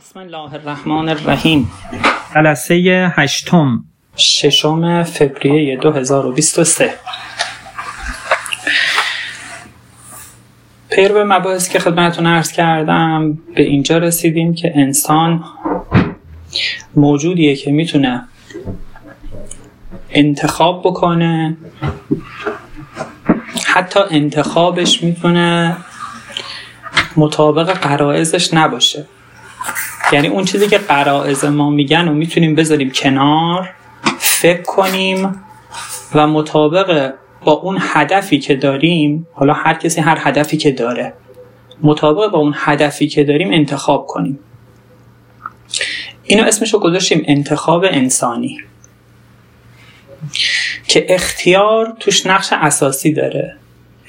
بسم الله الرحمن الرحیم. جلسه هشتم. ششم فوریه 2023 پیر به مباحثی که خدمتتون عرض کردم به اینجا رسیدیم که انسان موجودیه که می‌تونه انتخاب بکنه. حتی انتخابش می‌تونه مطابق قرائزش نباشه. یعنی اون چیزی که قرائز ما میگن و می‌تونیم بذاریم کنار فکر کنیم و مطابق با اون هدفی که داریم حالا هر کسی هر هدفی که داره مطابق با اون هدفی که داریم انتخاب کنیم. اینو اسمشو گذاشتیم انتخاب انسانی. که اختیار توش نقش اساسی داره.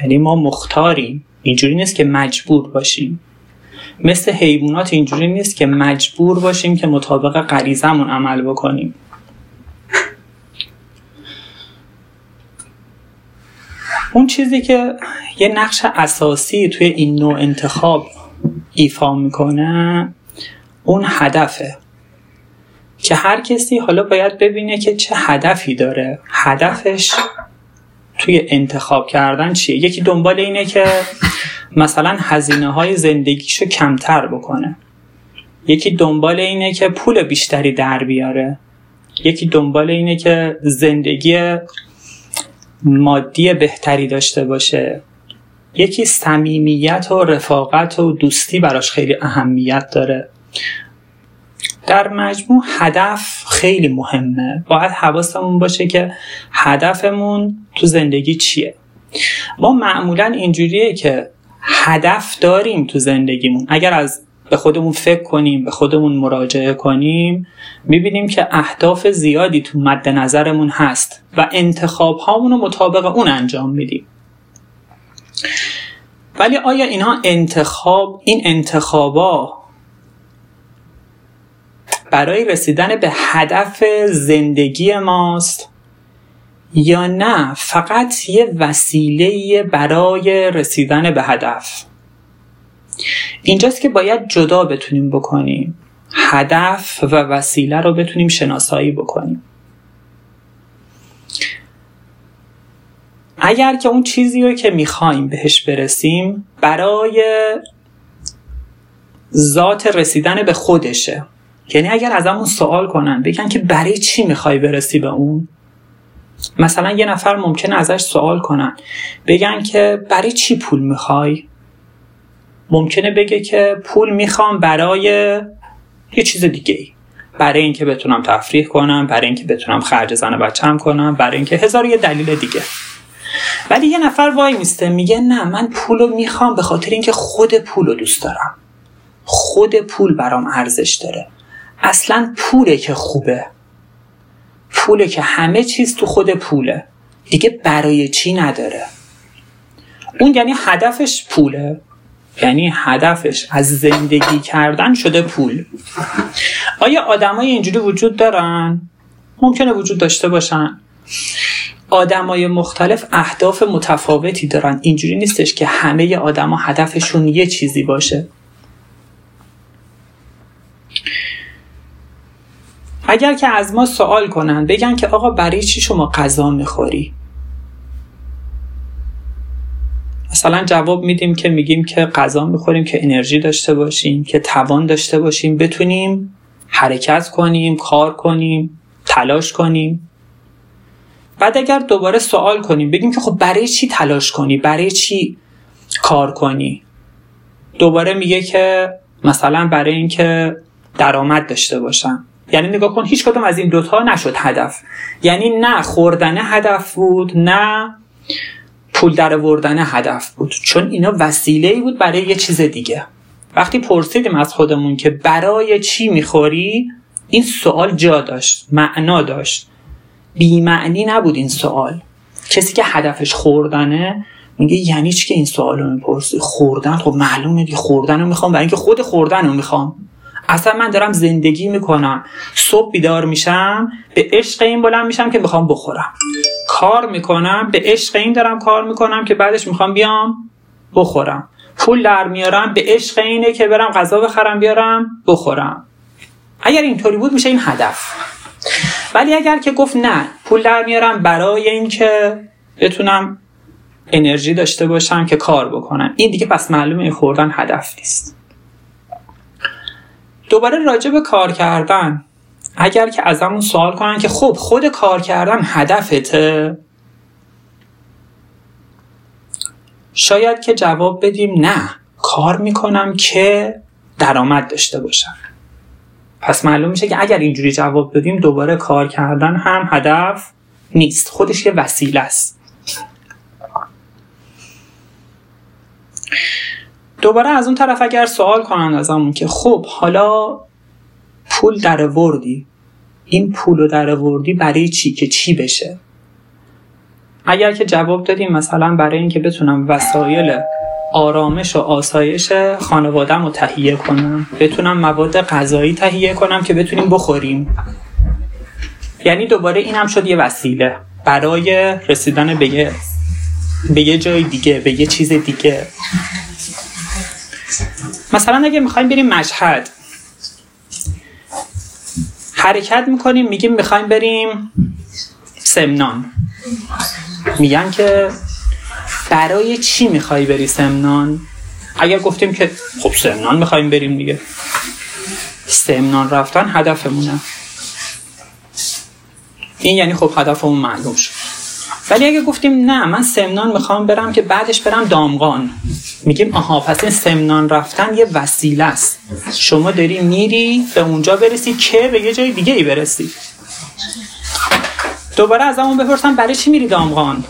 یعنی ما مختاریم. اینجوری نیست که مجبور باشیم. مثل حیوانات اینجوری نیست که مجبور باشیم که مطابق غریزمون عمل بکنیم. اون چیزی که یه نقش اساسی توی این نوع انتخاب ایفا می‌کنه اون هدفه. که هر کسی حالا باید ببینه که چه هدفی داره. هدفش توی انتخاب کردن چیه؟ یکی دنبال اینه که مثلا هزینه های زندگیشو کمتر بکنه. یکی دنبال اینه که پول بیشتری در بیاره. یکی دنبال اینه که زندگی مادی بهتری داشته باشه. یکی صمیمیت و رفاقت و دوستی براش خیلی اهمیت داره. در مجموع هدف خیلی مهمه. باید حواسمون باشه که هدفمون تو زندگی چیه. ما معمولا اینجوریه که هدف داریم تو زندگیمون. اگر از به خودمون فکر کنیم به خودمون مراجعه کنیم می‌بینیم که اهداف زیادی تو مد نظرمون هست و انتخاب هامون رو مطابق اون انجام میدیم. ولی آیا اینها انتخاب این انتخابا برای رسیدن به هدف زندگی ماست یا نه فقط یه وسیله برای رسیدن به هدف. اینجاست که باید جدا بتونیم بکنیم. هدف و وسیله رو بتونیم شناسایی بکنیم. اگر که اون چیزی رو که می‌خوایم بهش برسیم برای ذات رسیدن به خودشه. یعنی اگر از همون سوال کنن بگن که برای چی می‌خوای برسی به اون؟ مثلا یه نفر ممکنه ازش سوال کنن. بگن که برای چی پول می‌خوای؟ ممکنه بگه که پول می‌خوام برای یه چیز دیگه ای برای اینکه بتونم تفریح کنم برای اینکه بتونم خرج زن بچم کنم برای اینکه هزار یه دلیل دیگه. ولی یه نفر وای میسته میگه نه من پول رو می‌خوام به خاطر اینکه خود پول رو دوست دارم. خود پول برام ارزش داره. اصلا پوله که خوبه. پوله که همه چیز تو خود پوله. دیگه برای چی نداره؟ اون یعنی هدفش پوله. یعنی هدفش از زندگی کردن شده پول. آیا آدمای اینجوری وجود دارن؟ ممکنه وجود داشته باشن. آدمای مختلف اهداف متفاوتی دارن. اینجوری نیستش که همه آدما هدفشون یه چیزی باشه. اگر که از ما سوال کنن بگن که آقا برای چی شما غذا می‌خوری؟ مثلا جواب میدیم که میگیم که غذا می‌خوریم که انرژی داشته باشیم که توان داشته باشیم بتونیم حرکت کنیم کار کنیم تلاش کنیم. بعد اگر دوباره سوال کنیم بگیم که خب برای چی تلاش کنی؟ برای چی کار کنی؟ دوباره میگه که مثلا برای اینکه درآمد داشته باشم. یعنی نگاه کن هیچ کدوم از این دوتا نشد هدف. یعنی نه خوردن هدف بود نه پول در وردن هدف بود. چون اینا وسیله ای بود برای یه چیز دیگه. وقتی پرسیدیم از خودمون که برای چی می‌خوری این سوال جا داشت معنا داشت. بیمعنی نبود این سوال. کسی که هدفش خوردنه میگه یعنی چی که این سوال رو می‌پرسی؟ خوردن؟ خب معلومه دیگه خوردن رو می‌خوام برای اینکه خود خوردن رو می‌خوام. اصلا من دارم زندگی می‌کنم. صبح بیدار میشم به عشق این بلند میشم که می‌خوام بخورم. کار می‌کنم به عشق این دارم کار می‌کنم که بعدش می‌خوام بیام بخورم. پول در میارم به عشق اینه که برم غذا بخرم بیارم بخورم. اگر اینطوری بود میشه این هدف. ولی اگر که گفت نه پول در میارم برای اینکه بتونم انرژی داشته باشم که کار بکنم. این دیگه پس معلومه خوردن هدف نیست. دوباره راجع به کار کردن. اگر که از همون سوال کنن که خب خود کار کردن هدفته؟ شاید که جواب بدیم نه. کار می‌کنم که درآمد داشته باشم. پس معلوم میشه که اگر اینجوری جواب بدیم دوباره کار کردن هم هدف نیست. خودش یه وسیله است. دوباره از اون طرف اگر سوال کنن ازمون که خب حالا پول در وردی این پول رو در وردی برای چی؟ که چی بشه؟ اگر که جواب دادیم مثلا برای اینکه بتونم وسایل آرامش و آسایش خانوادم رو تهیه کنم بتونم مواد غذایی تهیه کنم که بتونیم بخوریم. یعنی دوباره این هم شد یه وسیله برای رسیدن به یه به یه جای دیگه به یه چیز دیگه. مثلا اگه می‌خوایم بریم مشهد حرکت می‌کنیم میگیم می‌خوایم بریم سمنان. میگن که برای چی می‌خوای بری سمنان؟ اگر گفتیم که خب سمنان می‌خوایم بریم دیگه. سمنان رفتن هدفمونه. این یعنی خب هدفمون معلوم شد. ولی اگه گفتیم نه من سمنان می‌خوام برم که بعدش برم دامغان. میگیم آها پس این سمنان رفتن یه وسیله است. شما داری میری به اونجا برسی که به یه جای دیگه ای برسی. دوباره از همون بپرسم برای چی میری دامغان؟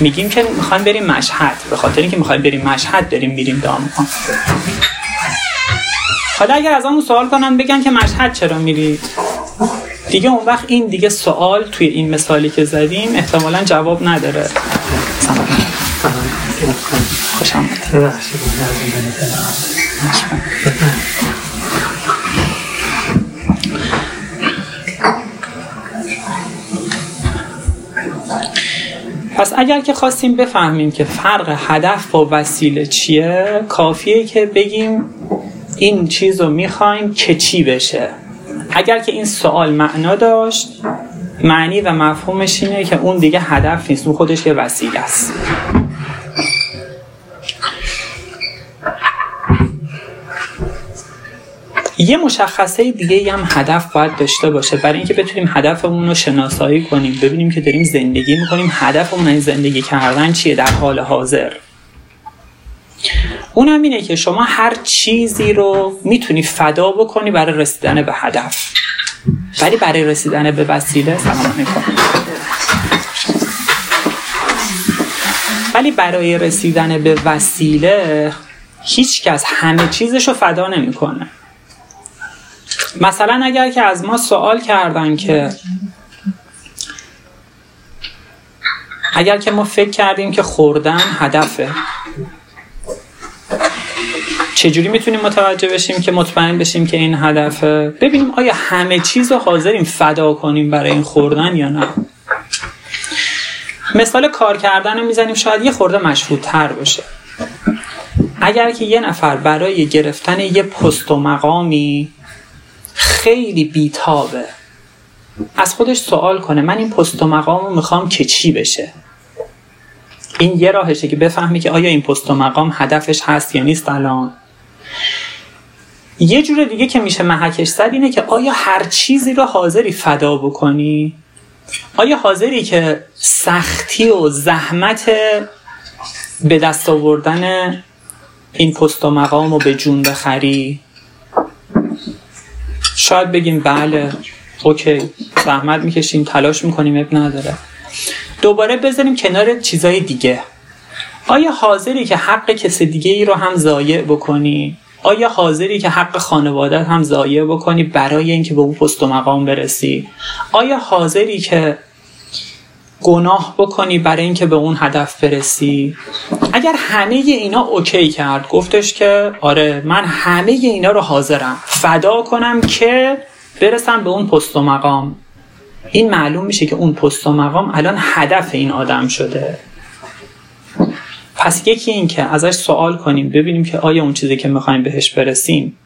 میگیم که می‌خوایم بریم مشهد. به خاطر اینکه می‌خوایم بریم مشهد داریم میریم دامغان. حالا اگر از همون سوال کنن بگن که مشهد چرا میری؟ دیگه اون وقت این دیگه سوال توی این مثالی که زدیم احتمالا جواب نداره. پس اگر که خواستیم بفهمیم که فرق هدف با وسیله چیه کافیه که بگیم این چیز رو می‌خوایم که چی بشه. اگر که این سوال معنا داشت معنی و مفهومش اینه که اون دیگه هدف نیست اون خودش یه وسیله است. یه مشخصه دیگه هم هدف باید داشته باشه. برای اینکه بتونیم هدفمون رو شناسایی کنیم ببینیم که داریم زندگی می‌کنیم هدفمون این زندگی کردن چیه در حال حاضر؟ اونم اینه که شما هر چیزی رو می‌تونی فدا بکنی برای رسیدن به هدف. ولی برای رسیدن به وسیله سلام می‌کنم ولی برای رسیدن به وسیله هیچ کس همه چیزش رو فدا نمی‌کنه. مثلا اگر که از ما سوال کردن که اگر که ما فکر کردیم که خوردن هدفه چجوری می‌تونیم متوجه بشیم که مطمئن بشیم که این هدفه ببینیم آیا همه چیز رو حاضریم فدا کنیم برای این خوردن یا نه؟ مثال کار کردن رو می‌زنیم شاید یه خورده مشهودتر باشه. اگر که یه نفر برای گرفتن یه پست و مقامی خیلی بیتابه از خودش سوال کنه من این پست و مقام رو می‌خوام که چی بشه؟ این یه راهشه که بفهمی که آیا این پست و مقام هدفش هست یا نیست الان. یه جور دیگه که میشه محکش زد اینه که آیا هر چیزی رو حاضری فدا بکنی؟ آیا حاضری که سختی و زحمت به دست آوردن این پست و مقام رو به جون بخری؟ شاید بگیم بله okay زحمت می‌کشیم تلاش می‌کنیم عیب نداره. دوباره بذاریم کنار چیزای دیگه. آیا حاضری که حق کس دیگه ای رو هم ضایع بکنی؟ آیا حاضری که حق خانوادت هم ضایع بکنی برای اینکه به اون پست و مقام برسی؟ آیا حاضری که گناه بکنی برای اینکه به اون هدف برسی؟ اگر همه اینا okay کرد گفتش که آره من همه اینا رو حاضرم. فدا کنم که برسم به اون پست و مقام. این معلوم میشه که اون پست و مقام الان هدف این آدم شده. پس یکی این که ازش سوال کنیم ببینیم که آیا اون چیزی که می‌خوایم بهش برسیم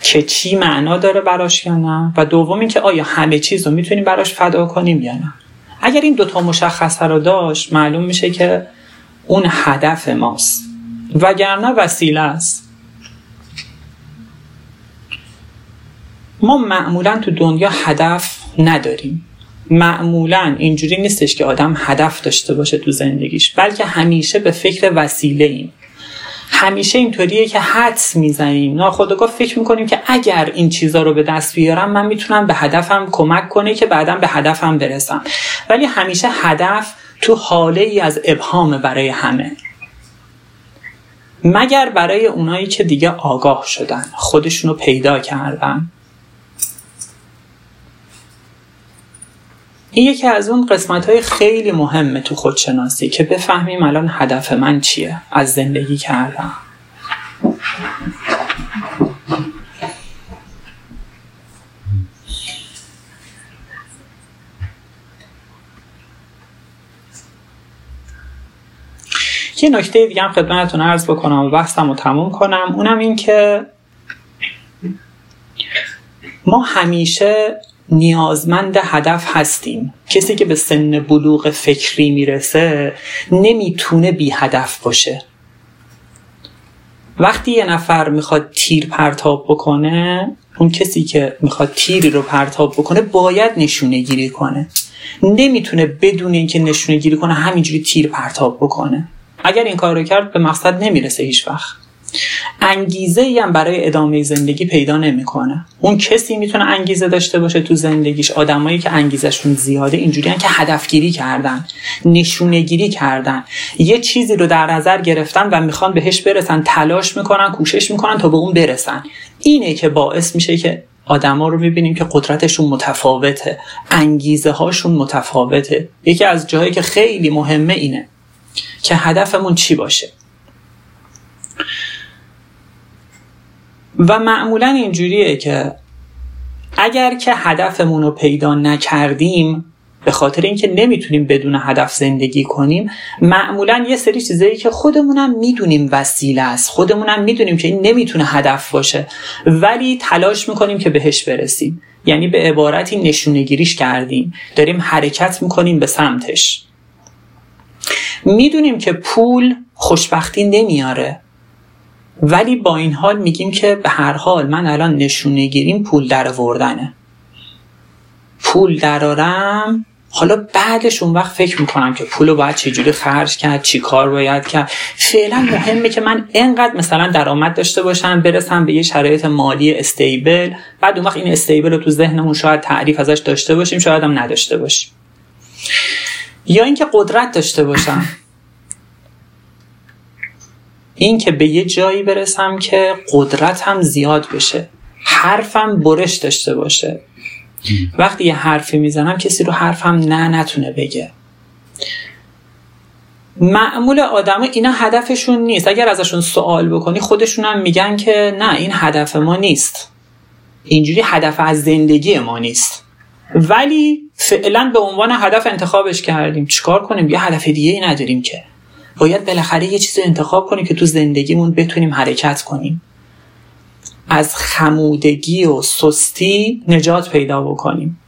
که چی معنا داره براش یا نه؟ و دوم این که آیا همه چیز رو می‌تونیم براش فدا کنیم یا نه؟ اگر این دوتا مشخصه رو داشت معلوم میشه که اون هدف ماست. وگرنه وسیله است. ما معمولا تو دنیا هدف نداریم. معمولا اینجوری نیستش که آدم هدف داشته باشه تو زندگیش بلکه همیشه به فکر وسیله ایم. همیشه اینطوریه که حدس می‌زنیم. ناخودآگاه فکر می‌کنیم که اگر این چیزا رو به دست بیارم من می‌تونم به هدفم کمک کنه که بعدا به هدفم برسم. ولی همیشه هدف تو حاله ای از ابهام برای همه. مگر برای اونایی که دیگه آگاه شدن خودشونو پیدا کردن؟ این یکی از اون قسمت های خیلی مهمه تو خودشناسی که بفهمیم الان هدف من چیه از زندگی کردم یه نکته دیگه هم خدمتتون عرض بکنم و بحثم رو تموم کنم اونم این که ما همیشه نیازمند هدف هستیم. کسی که به سن بلوغ فکری می‌رسه نمی‌تونه بی هدف باشه. وقتی یه نفر می‌خواد تیر پرتاب بکنه اون کسی که می‌خواد تیری رو پرتاب بکنه باید نشونه گیری کنه. نمی‌تونه بدون اینکه نشونه گیری کنه همینجوری تیر پرتاب بکنه. اگر این کار رو کرد به مقصد نمی‌رسه هیچ وقت انگیزه ای هم برای ادامه زندگی پیدا نمی‌کنه. اون کسی می‌تونه انگیزه داشته باشه تو زندگیش. آدمایی که انگیزشون زیاده اینجوری که هدفگیری کردن نشونه گیری کردن. یه چیزی رو در نظر گرفتن و می‌خوان بهش برسن تلاش می‌کنن کوشش می‌کنن تا به اون برسن. اینه که باعث میشه که آدما رو می‌بینیم که قدرتشون متفاوته انگیزه هاشون متفاوته. یکی از جاهایی که خیلی مهمه اینه که هدفمون چی باشه؟ و معمولا اینجوریه که اگر که هدفمون رو پیدا نکردیم به خاطر اینکه نمی‌تونیم بدون هدف زندگی کنیم معمولا یه سری چیزایی که خودمونم می‌دونیم وسیله است. خودمونم می‌دونیم که این نمی‌تونه هدف باشه. ولی تلاش می‌کنیم که بهش برسیم. یعنی به عبارتی نشونگیریش کردیم. داریم حرکت می‌کنیم به سمتش. می‌دونیم که پول خوشبختی نمیاره. ولی با این حال میگیم که به هر حال من الان نشونه گیریم پول در وردنه پول درارم حالا بعدش اون وقت فکر می‌کنم که پول رو باید چجوری خرج کرد چی کار باید کرد. فعلا مهمه که من انقدر مثلا درآمد داشته باشم برسم به یه شرایط مالی استیبل. بعد اون وقت این استیبل رو تو ذهنمون شاید تعریف ازش داشته باشیم شاید هم نداشته باشیم. یا اینکه قدرت داشته باشم. این که به یه جایی برسم که قدرتم زیاد بشه حرفم برش داشته باشه. وقتی یه حرفی می‌زنم کسی رو حرفم نه نتونه بگه. معمول آدم اینا هدفشون نیست. اگر ازشون سوال بکنی خودشون هم میگن که نه این هدف ما نیست. اینجوری هدف از زندگی ما نیست. ولی فعلا به عنوان هدف انتخابش کردیم. چیکار کنیم؟ یه هدف دیگه ای نداریم که. باید بالاخره یه چیزی انتخاب کنیم که تو زندگیمون بتونیم حرکت کنیم. از خمودگی و سستی نجات پیدا بکنیم.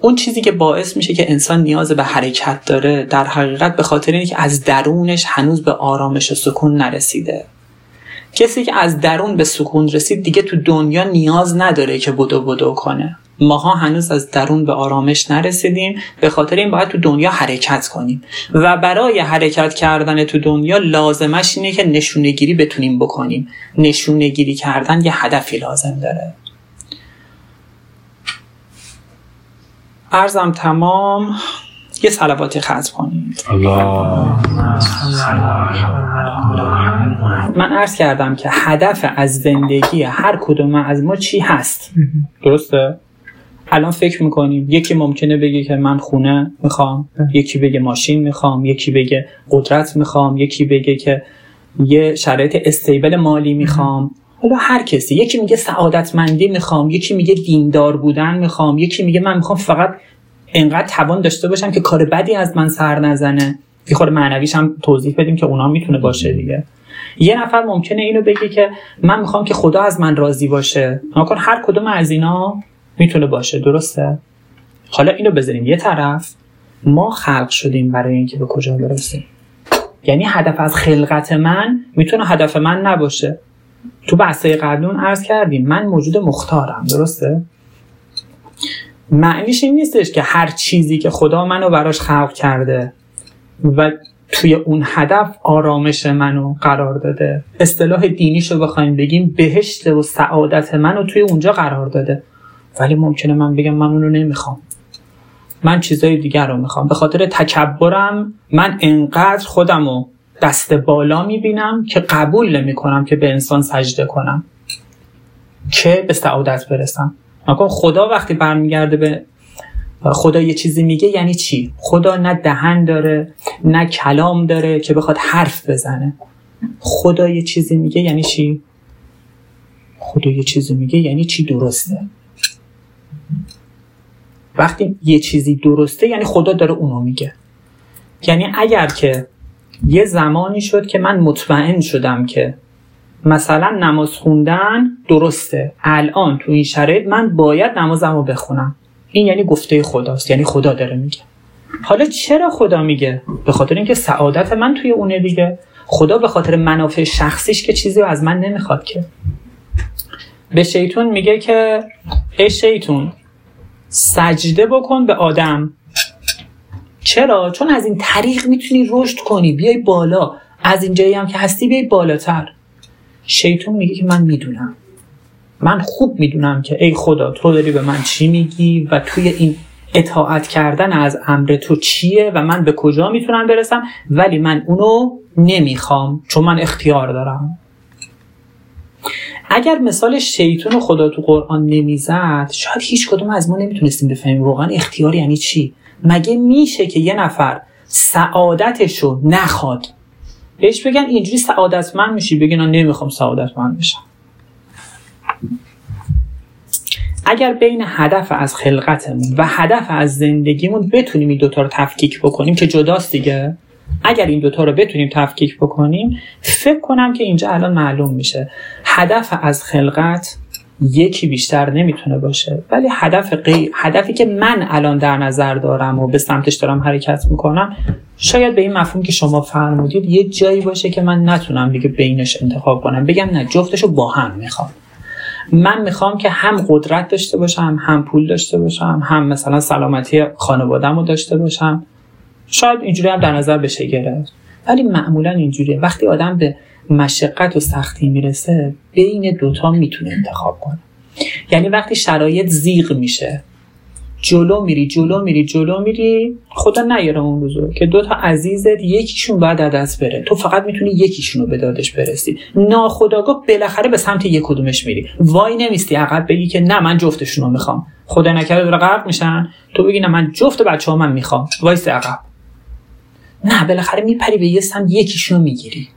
اون چیزی که باعث میشه که انسان نیاز به حرکت داره در حقیقت به خاطر اینه که از درونش هنوز به آرامش و سکون نرسیده. کسی که از درون به سکون رسید دیگه تو دنیا نیاز نداره که بدو بدو کنه. ماها هنوز از درون به آرامش نرسیدیم به خاطر این باید تو دنیا حرکت کنیم. و برای حرکت کردن تو دنیا لازمش اینه که نشونگیری بتونیم بکنیم. نشونگیری کردن یه هدفی لازم داره. ارزم تمام. یه سلواتی ختم کنید من عرض کردم که هدف از زندگی هر کدوم از ما چی هست؟ درسته؟ الان فکر می‌کنیم یکی ممکنه بگه که من خونه می‌خوام یکی بگه ماشین می‌خوام یکی بگه قدرت می‌خوام یکی بگه که یه شرایط استیبل مالی می‌خوام. حالا هر کسی یکی میگه سعادتمندی می‌خوام یکی میگه دیندار بودن می‌خوام یکی میگه من می‌خوام فقط انقدر توان داشته باشم که کار بدی از من سر نزنه. یه خورده معنویش هم توضیح بدیم که اونا می‌تونه باشه دیگه. یه نفر ممکنه اینو بگه که من می‌خوام که خدا از من راضی باشه. نکن هر کدوم از اینا می‌تونه باشه درسته؟ حالا اینو بذاریم یه طرف. ما خلق شدیم برای اینکه به کجا برسیم. یعنی هدف از خلقت من می‌تونه هدف من نباشه. تو بحثای قبلی اون عرض کردیم من موجود مختارم درسته؟ معنیش این نیستش که هر چیزی که خدا منو براش خلق کرده و توی اون هدف آرامش منو قرار داده. اصطلاح دینیشو بخوایم بگیم بهشت و سعادت منو توی اونجا قرار داده. ولی ممکنه من بگم من اونو نمی‌خوام. من چیزای دیگر رو می‌خوام. به خاطر تکبرم من انقدر خودم رو دست بالا می‌بینم که قبول نمی‌کنم که به انسان سجده کنم. که به سعادت برسم. خدا وقتی برمیگرده به خدا یه چیزی میگه یعنی چی؟ خدا نه دهن داره نه کلام داره که بخواد حرف بزنه. خدا یه چیزی میگه یعنی چی؟ خدا یه چیزی میگه یعنی چی درسته؟ وقتی یه چیزی درسته یعنی خدا داره اونو میگه. یعنی اگر که یه زمانی شد که من مطمئن شدم که مثلا نماز خوندن درسته الان تو این شرایط من باید نمازم رو بخونم. این یعنی گفته خداست یعنی خدا داره میگه. حالا چرا خدا میگه؟ به خاطر اینکه سعادت من توی اونه دیگه. خدا به خاطر منافع شخصیش که چیزی رو از من نمی‌خواد که. به شیطون میگه که ای شیطون سجده بکن به آدم. چرا؟ چون از این طریق می‌تونی رشد کنی. بیای بالا. از این جایی هم که هستی بیای بالاتر. شیطان میگه که من می‌دونم. من خوب می‌دونم که ای خدا تو داری به من چی میگی و توی این اطاعت کردن از امر تو چیه و من به کجا می‌تونم برسم؟ ولی من اونو نمی‌خوام چون من اختیار دارم. اگر مثال شیطان خدا تو قرآن نمی‌زد شاید هیچ کدوم از ما نمی‌تونستیم بفهمیم واقعا اختیار یعنی چی. مگه میشه که یه نفر سعادتشو نخواد؟ بهش بگن اینجوری سعادتمند میشی بگن نمی‌خوام سعادتمند بشم. اگر بین هدف از خلقتمون و هدف از زندگیمون بتونیم این دوتا رو تفکیک بکنیم که جداست دیگه. اگر این دوتا رو بتونیم تفکیک بکنیم فکر کنم که اینجا الان معلوم میشه. هدف از خلقت یکی بیشتر نمی‌تونه باشه. ولی هدف قی... هدفی که من الان در نظر دارم و به سمتش دارم حرکت می‌کنم شاید به این مفهوم که شما فرمودید یه جایی باشه که من نتونم دیگه بینش انتخاب کنم. بگم نه جفتشو با هم می‌خوام. من می‌خوام که هم قدرت داشته باشم هم پول داشته باشم هم مثلا سلامتی خانوادم رو داشته باشم. شاید اینجوری هم در نظر بشه گرفت. ولی معمولا اینجوریه. وقتی آدم به مشقت و سختی می‌رسه بین دوتا می‌تونه انتخاب کنه. یعنی وقتی شرایط زیغ میشه جلو میری جلو میری جلو میری خدا نیاره اون روزو که دوتا عزیزت یکیشون باید از دست بره. تو فقط می‌تونی یکیشون رو به دادش برسی. ناخداگاه بالاخره به سمت یک کدومش میری. وای نمیستی عقب بگی که نه من جفتشون رو می‌خوام. خدا نکرده داره غرق میشن. تو بگی نه من جفت بچه ها من می‌خوام. وایستی عقب. نه بالاخره میپری به یه سمت یکیشون می‌گیری.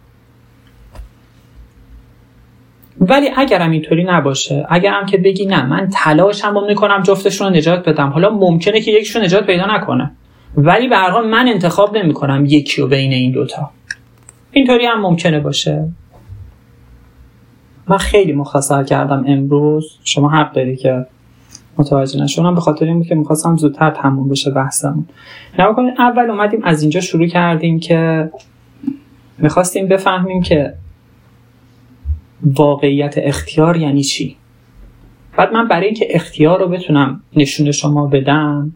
ولی اگرم اینطوری نباشه اگرم که بگی نه من تلاشم رو می‌کنم جفتشون رو نجات بدم. حالا ممکنه که یکیشون نجات پیدا نکنه. ولی به هر حال من انتخاب نمی‌کنم یکی رو بین این دوتا. اینطوری هم ممکنه باشه. من خیلی مختصر کردم امروز. شما حق داری که متوجه نشونم. به خاطر این که می‌خواستم زودتر تموم بشه بحثمون. نکنید اول اومدیم از اینجا شروع کردیم که می‌خواستیم بفهمیم که واقعیت اختیار یعنی چی؟ بعد من برای اینکه اختیار رو بتونم نشون شما بدم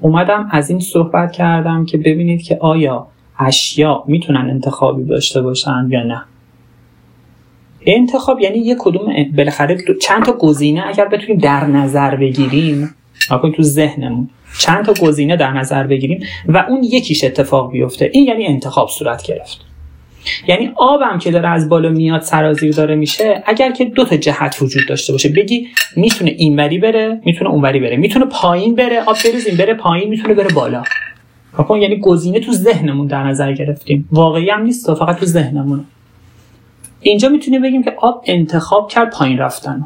اومدم از این صحبت کردم که ببینید که آیا اشیا می‌تونن انتخابی داشته باشن یا نه. انتخاب یعنی یک کدوم بالاخره چند تا گزینه اگر بتونیم در نظر بگیریم تو ذهنمون چند تا گزینه در نظر بگیریم و اون یکیش اتفاق بیفته. این یعنی انتخاب صورت گرفت. یعنی آبم که داره از بالا میاد سرازیر داره میشه اگر که دو تا جهت وجود داشته باشه. بگی می‌تونه اینوری بره می‌تونه اونوری بره. می‌تونه پایین بره آب بریزیم بره پایین می‌تونه بره بالا. کن یعنی گزینه تو ذهنمون در نظر گرفتیم. واقعی هم نیست فقط تو ذهنمون. اینجا می‌تونیم بگیم که آب انتخاب کرد پایین رفتن.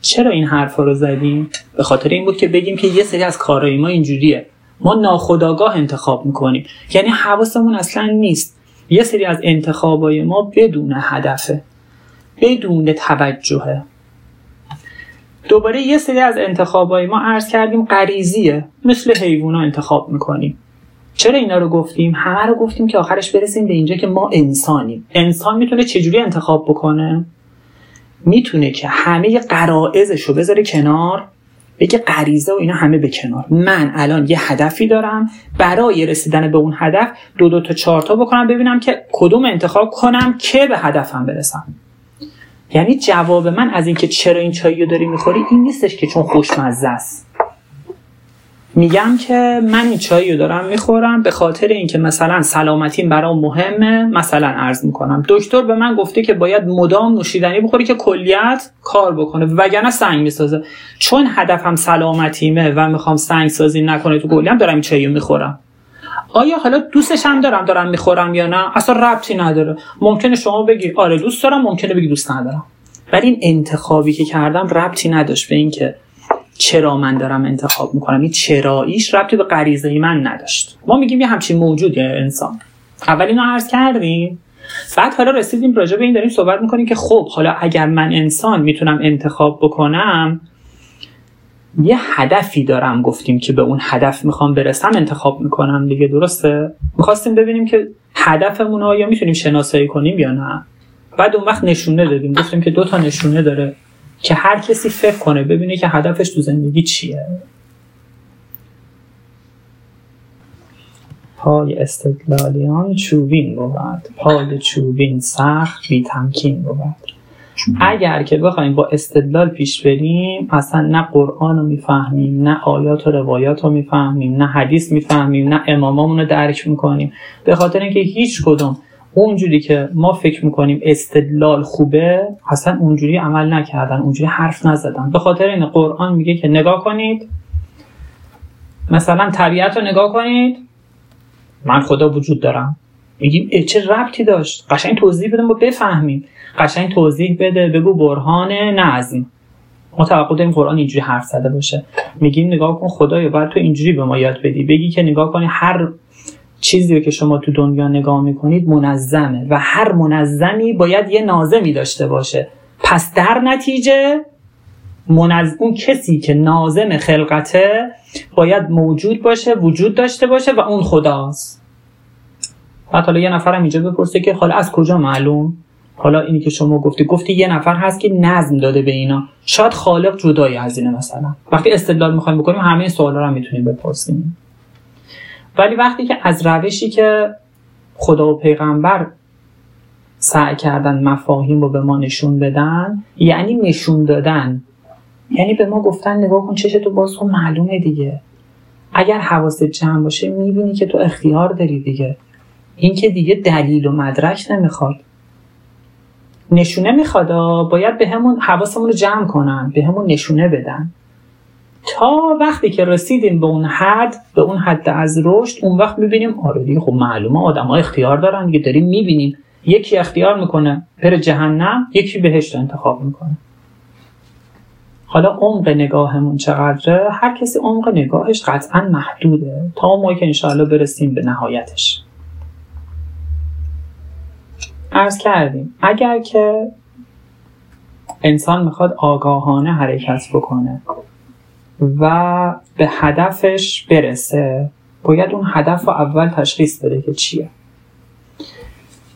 چرا این حرفا رو زدیم؟ به خاطر این بود که بگیم که یه سری از کارهای ما اینجوریه. ما ناخداگاه انتخاب می‌کنیم. یعنی حواسمون اصلا نیست. یه سری از انتخابای ما بدون هدفه بدون توجهه. دوباره یه سری از انتخابای ما عرض کردیم غریزیه. مثل حیوونا انتخاب می‌کنیم. چرا اینا رو گفتیم؟ همه رو گفتیم که آخرش برسیم به اینجا که ما انسانیم. انسان می‌تونه چجوری انتخاب بکنه؟ می‌تونه که همه قرائزش رو بذاره کنار بگه غریزه و اینا همه به کنار. من الان یه هدفی دارم. برای رسیدن به اون هدف دو دو تا چهار تا بکنم ببینم که کدوم انتخاب کنم که به هدفم برسم. یعنی جواب من از اینکه چرا این چایی رو داری می‌خوری این نیستش که چون خوشمزه است. میگم که من این چایی رو دارم می‌خورم به خاطر اینکه مثلا سلامتیم برام مهمه مثلا عرض می‌کنم. دکتر به من گفته که باید مدام نوشیدنی بخوری که کلیت کار بکنه وگرنه سنگ می‌سازه. چون هدفم سلامتیمه و می‌خوام سنگ سازی نکنه تو کلیم دارم این چایی می‌خورم. آیا حالا دوستش هم دارم دارم می‌خورم یا نه؟ اصلا ربطی نداره. ممکنه شما بگی آره دوست دارم ممکنه بگی دوست ندارم. ولی این انتخابی که کردم ربطی نداشت به اینکه چرا من دارم انتخاب می‌کنم؟ این چراییش ربطی به غریزه من نداشت. ما میگیم یه همچین موجودی انسان. اول اینو عرض کردیم. بعد حالا رسیدیم راجع به این داریم صحبت می‌کنیم که خب حالا اگر من انسان می‌تونم انتخاب بکنم یه هدفی دارم گفتیم که به اون هدف می‌خوام برسم انتخاب می‌کنم. دیگه درسته؟ می‌خواستیم ببینیم که هدفمون آیا می‌تونیم شناسایی کنیم یا نه؟ بعد اون وقت نشونه دادیم. گفتیم که دو تا نشونه داره. که هر کسی فکر کنه ببینه که هدفش تو زندگی چیه. پای استدلالیان چوبین بود. پای چوبین سخت بی تمکین بود اگر که بخوایم با استدلال پیش بریم اصلا نه قرآن رو می‌فهمیم نه آیات و روایات رو می‌فهمیم نه حدیث می‌فهمیم نه امامامون رو درک می‌کنیم. به خاطر اینکه هیچ کدوم اونجوری که ما فکر می‌کنیم استدلال خوبه اصلا اونجوری عمل نکردن اونجوری حرف نزدن. به خاطر این قرآن میگه که نگاه کنید. مثلا طبیعت رو نگاه کنید. من خدا وجود دارم. میگیم چه ربطی داشت؟ قشنگ توضیح بده ما بفهمیم. قشنگ توضیح بده بگو برهان نظم ما توقع داریم قرآن اینجوری حرف زده باشه. میگیم نگاه کن خدایا باید تو اینجوری به ما یاد بدی. بگی که نگاه کنی هر چیزی که شما تو دنیا نگاه می‌کنید منظمه و هر منظمی باید یه نازمی داشته باشه. پس در نتیجه منظم اون کسی که نازم خلقته باید موجود باشه وجود داشته باشه و اون خداست. بعد حالا یه نفرم اینجا بپرسه که حالا از کجا معلوم؟ حالا اینی که شما گفتی گفتی یه نفر هست که نظم داده به اینا. شاید خالق جدایی از اینه مثلا. وقتی استدلال می‌خوایم بکنیم همه سوالا رو هم می‌تونیم بپرسیم. ولی وقتی که از روشی که خدا و پیغمبر سعی کردن مفاهیم رو به ما نشون بدن یعنی نشون دادن یعنی به ما گفتن نگاه کن چشتو باز کن معلومه دیگه. اگر حواست جمع باشه می‌بینی که تو اختیار داری دیگه. این که دیگه دلیل و مدرک نمی‌خواد. نشونه می‌خواد باید به همون حواسمون رو جمع کنن به همون نشونه بدن. تا وقتی که رسیدیم به اون حد به اون حد از رشد اون وقت می‌بینیم آره دیگه خب معلومه آدم ها اختیار دارن دیگه داریم می‌بینیم. یکی اختیار می‌کنه پر جهنم یکی بهشت انتخاب می‌کنه. حالا عمق نگاهمون چقدره؟ هر کسی عمق نگاهش قطعا محدوده تا ما که انشاءالله برسیم به نهایتش. ارز کردیم اگر که انسان می‌خواد آگاهانه حرکت بکنه و به هدفش برسه. باید اون هدف رو اول تشخیص بده که چیه.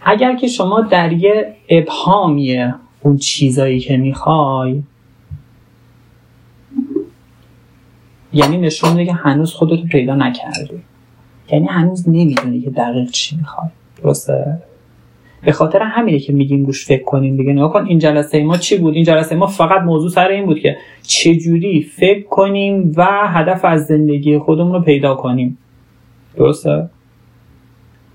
اگر که شما در یه ابهامی اون چیزایی که می‌خوای یعنی نشون میده که هنوز خودتو پیدا نکردی. یعنی هنوز نمی‌دونی که دقیق چی می‌خوای. درسته؟ به خاطر همینه که میگیم روش فکر کنیم دیگه. نگاه کن این جلسه ما چی بود؟ این جلسه ما فقط موضوع سر این بود که چجوری فکر کنیم و هدف از زندگی خودمون رو پیدا کنیم. درسته؟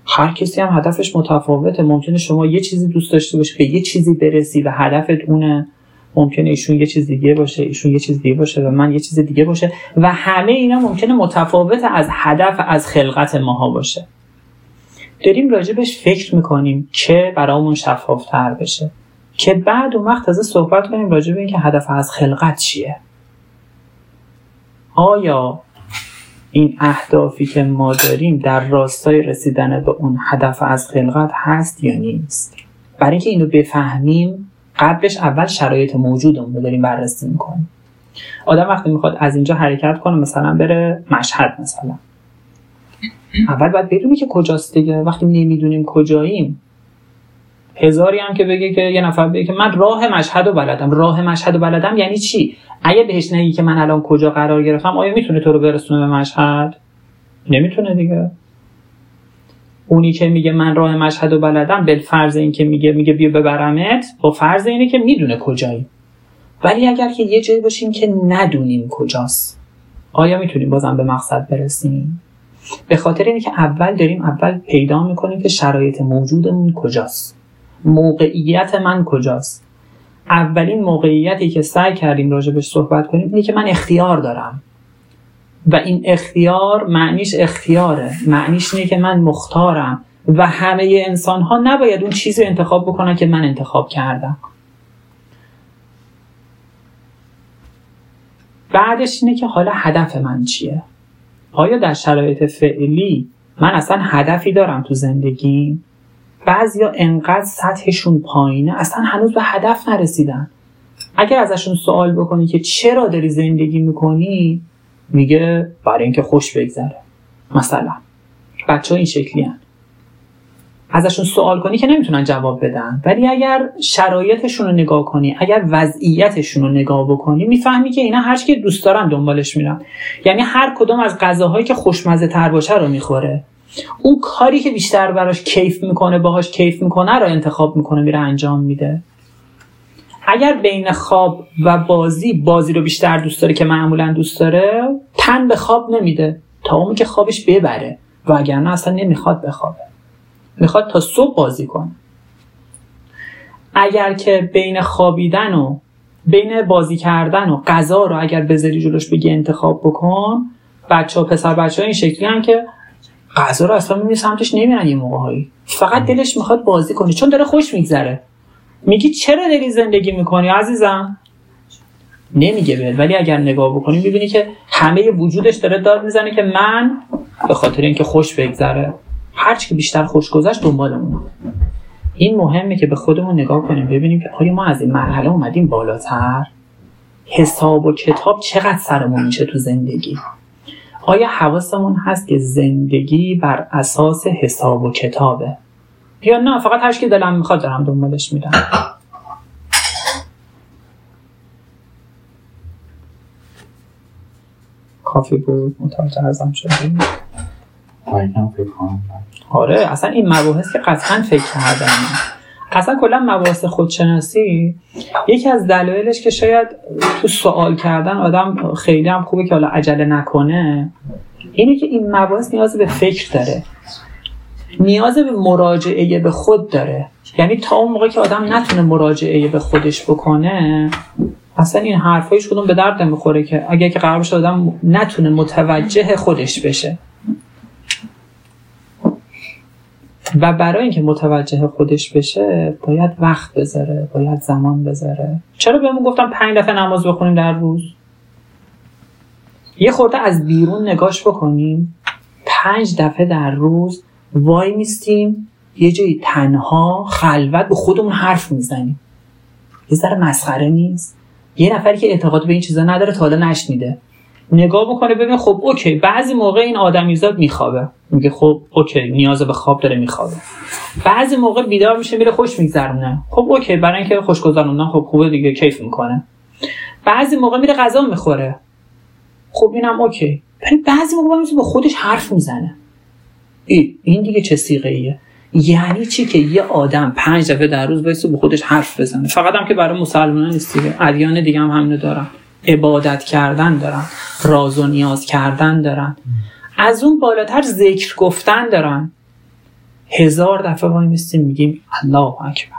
هر کسی هم هدفش متفاوته. ممکنه شما یه چیزی دوست داشته باشی به یه چیزی برسی و هدفت اونه. ممکنه ایشون یه چیز دیگه باشه ایشون یه چیز دیگه باشه و من یه چیز دیگه باشه. و همه اینا ممکنه متفاوت از هدف از خلقت ماها باشه. داریم راجبش فکر می‌کنیم که برامون شفافتر بشه. که بعد اون وقت تازه صحبت کنیم راجع به اینکه هدف از خلقت چیه. آیا این اهدافی که ما داریم در راستای رسیدن به اون هدف از خلقت هست یا نیست؟ برای اینکه اینو بفهمیم قبلش اول شرایط موجودمون رو داریم بررسی می‌کنیم. آدم وقتی می‌خواد از اینجا حرکت کنه مثلا بره مشهد مثلا. اول باید بدونی که کجاست دیگه. وقتی نمی‌دونیم کجاییم هزاری هم که بگه که یه نفر بگه که من راه مشهد رو بلدم. راه مشهد رو بلدم یعنی چی؟ اگه بهش نگی که من الان کجا قرار گرفتم آیا می‌تونه تو رو برسونه به مشهد؟ نمی‌تونه دیگه. اونی که میگه من راه مشهد رو بلدم بل فرض این که میگه میگه بیا ببرمت با فرض اینه که می‌دونه کجایی. ولی اگر که یه جایی باشیم که ندونیم کجاست آیا می‌تونیم بازم به مقصد برسیم؟ به خاطر اینه که اول داریم اول پیدا می‌کنیم که شرایط موجودمون کجاست. موقعیت من کجاست. اولین موقعیتی که سعی کردیم راجبش صحبت کنیم اینه که من اختیار دارم. و این اختیار معنیش اختیاره. معنیش اینه که من مختارم. و همه انسان ها نباید اون چیزی انتخاب بکنن که من انتخاب کردم. بعدش اینه که حالا هدف من چیه؟ آیا در شرایط فعلی من اصلا هدفی دارم تو زندگی؟ بعضیا انقدر سطحشون پایینه اصلا هنوز به هدف نرسیدن. اگر ازشون سوال بکنی که چرا داری زندگی می‌کنی میگه برای اینکه خوش بگذره. مثلا. بچه ها این شکلی هن. ازشون سوال کنی که نمی‌تونن جواب بدن. ولی اگر شرایطشون رو نگاه کنی اگر وضعیتشون رو نگاه بکنی می‌فهمی که اینا هر که دوست دارن دنبالش میرن. یعنی هر کدوم از غذاهایی که خوشمزه تر باشه رو می‌خوره. اون کاری که بیشتر براش کیف می‌کنه باهاش کیف می‌کنه رو انتخاب می‌کنه میره انجام میده. اگر بین خواب و بازی بازی رو بیشتر دوست داره که معمولا دوست داره تن به خواب نمیده. تا اون که خوابش ببره. و نه اصلا نمی‌خواد بخوابه. می‌خواد تا صبح بازی کنه. اگر که بین خوابیدن و بین بازی کردن و غذا رو اگر بذاری جلوش بگی انتخاب بکن بچه ها پسر بچه ها این شکلی هم که غذا رو اصلا می‌بینی سمتش نمیرن یه موقعهایی فقط دلش می‌خواد بازی کنی چون داره خوش میگذره. میگی چرا داری زندگی می‌کنی عزیزم؟ نمیگه بهت. ولی اگر نگاه بکنی می‌بینی که همه وجودش داره داد می‌زنه که من به خاطر اینکه خوش بگذره. هرچی که بیشتر خوش گذشت دنبالمون این مهمه که به خودمون نگاه کنیم ببینیم که آیا ما از این مرحله اومدیم بالاتر؟ حساب و کتاب چقدر سرمون میشه تو زندگی؟ آیا حواسمون هست که زندگی بر اساس حساب و کتابه؟ یا نه فقط هر که دلم می‌خواد دارم دنبالش میرم. کافی بود؟ متوجه ازم شدیم آره اصلا این مباحث که قطعا فکر کردم. اصلا کلا مباحث خودشناسی یکی از دلایلش که شاید تو سوال کردن آدم خیلی هم خوبه که حالا عجله نکنه اینه که این مباحث نیاز به فکر داره. نیاز به مراجعه به خود داره. یعنی تا اون موقع که آدم نتونه مراجعه به خودش بکنه اصلا این حرفایش کدوم به درد نمی‌خوره که اگر که قرار آدم نتونه متوجه خودش بشه. و برای اینکه متوجه خودش بشه باید وقت بذاره باید زمان بذاره. چرا بهمون گفتم پنج دفعه نماز بخونیم در روز؟ یه خورده از بیرون نگاش بکنیم. پنج دفعه در روز وای میستیم یه جایی تنها خلوت به خودمون حرف می‌زنیم. یه ذره مسخره نیست. یه نفری که اعتقاد به این چیزا نداره تا حالا نشنیده. نگاه بکنه ببین خب اوکی بعضی موقع این آدمیزاد میخوابه. میگه خب اوکی نیاز به خواب داره میخوابه. بعضی موقع بیدار میشه میره خوش میگذرونه. خب okay برای اینکه خوش گذروندن خب خوبه دیگه کیف می‌کنه. بعضی موقع میره غذا می‌خوره. خب اینم okay. ولی بعضی موقع میشه با خودش حرف می‌زنه. ای این دیگه چه صیغه ایه یعنی چی که یه آدم پنج دفعه در روز باید به خودش حرف بزنه؟ فقط هم که برای مسلمان نیست دیگه. ادیان دیگه هم همینو دارن. عبادت کردن دارن راز و نیاز کردن دارن. از اون بالاتر ذکر گفتن دارن. هزار دفعه وای میستیم میگیم الله اکبر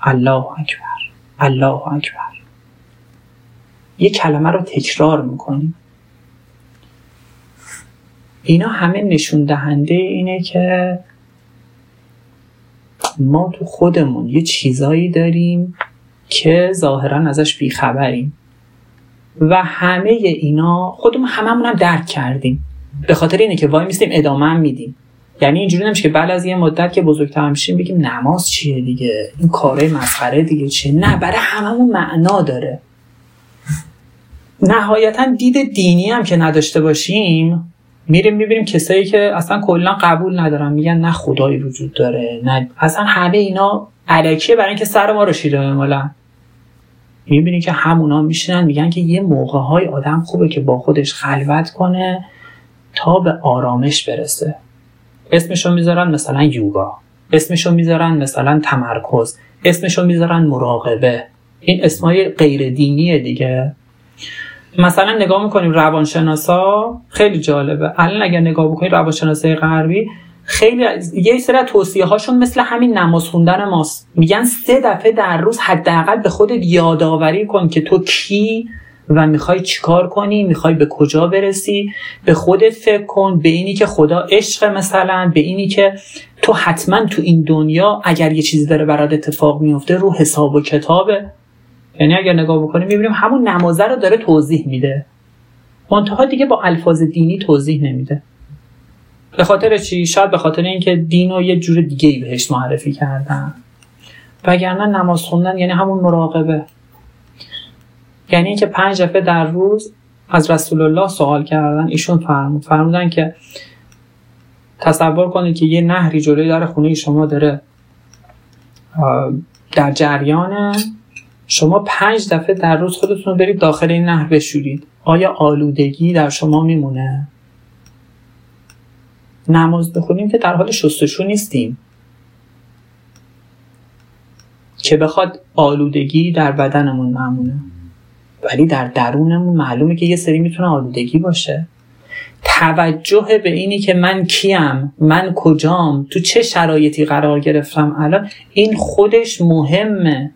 الله اکبر الله اکبر. یه کلمه رو تکرار می‌کنیم. اینا همه نشون دهنده اینه که ما تو خودمون یه چیزایی داریم که ظاهرا ازش بیخبریم. و همه اینا خودمون هممون هم درک کردیم. به خاطر اینه که وای میستیم ادامه میدیم. یعنی اینجوری نمیشه که بعد از یه مدت که بزرگتر میشیم بگیم نماز چیه دیگه؟ این کاره مسخره دیگه چیه؟ نه برای هممون معنا داره. نهایتا دید دینی هم که نداشته باشیم میریم می‌بینیم کسایی که اصلا کلا قبول ندارن. میگن نه خدایی وجود داره نه. اصلا همه اینا علکیه برای اینکه سر ما رو شیره بمالن. می‌بینی که همونا میشینن میگن که یه موقع های آدم خوبه که با خودش خلوت کنه تا به آرامش برسه. اسمشو می‌ذارن مثلا یوگا. اسمشو می‌ذارن مثلا تمرکز. اسمشو می‌ذارن مراقبه. این اسمای غیر دینیه دیگه. مثلا نگاه می‌کنیم روانشناسا خیلی جالبه. الان اگر نگاه بکنیم روانشناسای غربی خیلی یه سری توصیه هاشون مثل همین نماز خوندن ماست. میگن سه دفعه در روز حداقل به خودت یادآوری کن که تو کی و می‌خوای چیکار کنی می‌خوای به کجا برسی. به خودت فکر کن به اینی که خدا عشق مثلا به اینی که تو حتما تو این دنیا اگر یه چیزی داره برات اتفاق میفته رو حساب و کتابه. یعنی اگر نگاه بکنیم می‌بینیم همون نمازه رو داره توضیح میده. منتها دیگه با الفاظ دینی توضیح نمیده. به خاطر چی؟ شاید به خاطر اینکه دین رو یه جور دیگه ای بهش معرفی کردن. وگرنه نماز خوندن یعنی همون مراقبه. یعنی اینکه پنج دفعه در روز از رسول الله سوال کردن ایشون فرمود. فرمودن که تصور کنید که یه نهری جلوی در خونه شما داره در جریان شما پنج دفعه در روز خودتون رو برید داخل این نهر بشورید. آیا آلودگی در شما میمونه؟ نماز بخونیم که در حال شستشو نیستیم. که بخواد آلودگی در بدنمون ممونه ولی در درونمون معلومه که یه سری می‌تونه آلودگی باشه. توجه به اینی که من کیم من کجام تو چه شرایطی قرار گرفتم الان این خودش مهمه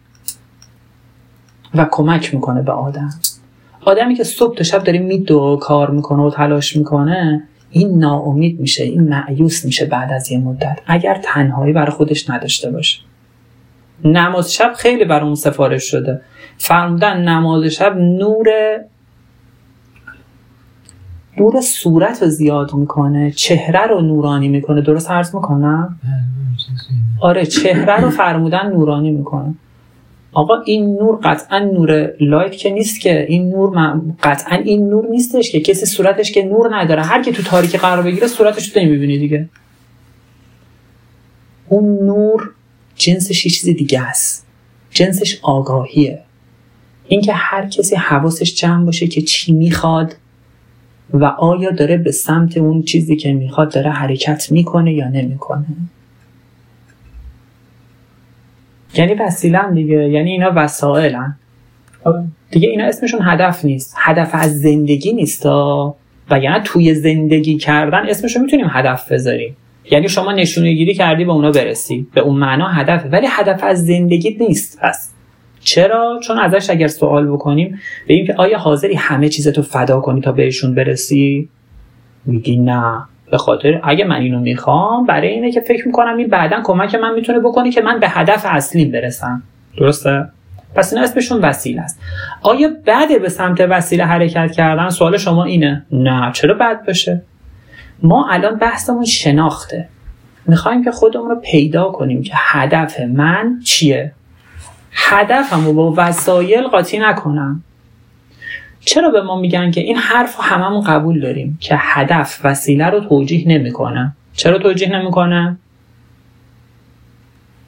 و کمک می‌کنه به آدم. آدمی که صبح تا شب داره میدو کار می‌کنه و تلاش می‌کنه این ناامید میشه این معیوس میشه بعد از یه مدت اگر تنهایی برای خودش نداشته باشه. نماز شب خیلی بر اون سفارش شده. فرمودن نماز شب نور نور صورت رو زیاد می‌کنه چهره رو نورانی می‌کنه. درست عرض می‌کنم؟ آره چهره رو فرمودن نورانی می‌کنه. آقا این نور قطعا نور لایت که نیست که. این نور قطعا این نور نیستش که. کسی صورتش که نور نداره. هر کی تو تاریکی قرار بگیره صورتش رو می‌بینی دیگه. اون نور جنسش یه چیز دیگه است. جنسش آگاهیه. اینکه هر کسی حواسش جمع باشه که چی می‌خواد و آیا داره به سمت اون چیزی که می‌خواد داره حرکت می‌کنه یا نمی‌کنه. یعنی وسیله دیگه یعنی اینا وسائلن. دیگه اینا اسمشون هدف نیست. هدف از زندگی نیست و یعنی توی زندگی کردن اسمشو می‌تونیم هدف بذاریم. یعنی شما نشونه گیری کردی به اونا برسی. به اون معنا هدف. ولی هدف از زندگی نیست. پس چرا؟ چون ازش اگر سوال بکنیم به اینکه آیا حاضری همه چیزتو فدا کنی تا بهشون برسی؟ میگی نه. به خاطر اگه من اینو می‌خوام برای اینه که فکر می‌کنم این بعدا کمک من می‌تونه بکنه که من به هدف اصلیم برسم. درسته؟ پس این اسمشون وسیله است. آیا بعد به سمت وسیله حرکت کردن؟ سوال شما اینه. نه. چرا بد باشه؟ ما الان بحثمون شناخته. می‌خوایم که خودمون رو پیدا کنیم که هدف من چیه. هدفم رو با وسایل قاطی نکنم. چرا به ما میگن که این حرف رو هممون قبول داریم که هدف وسیله رو توجیه نمی‌کنه؟ چرا توجیه نمی‌کنه؟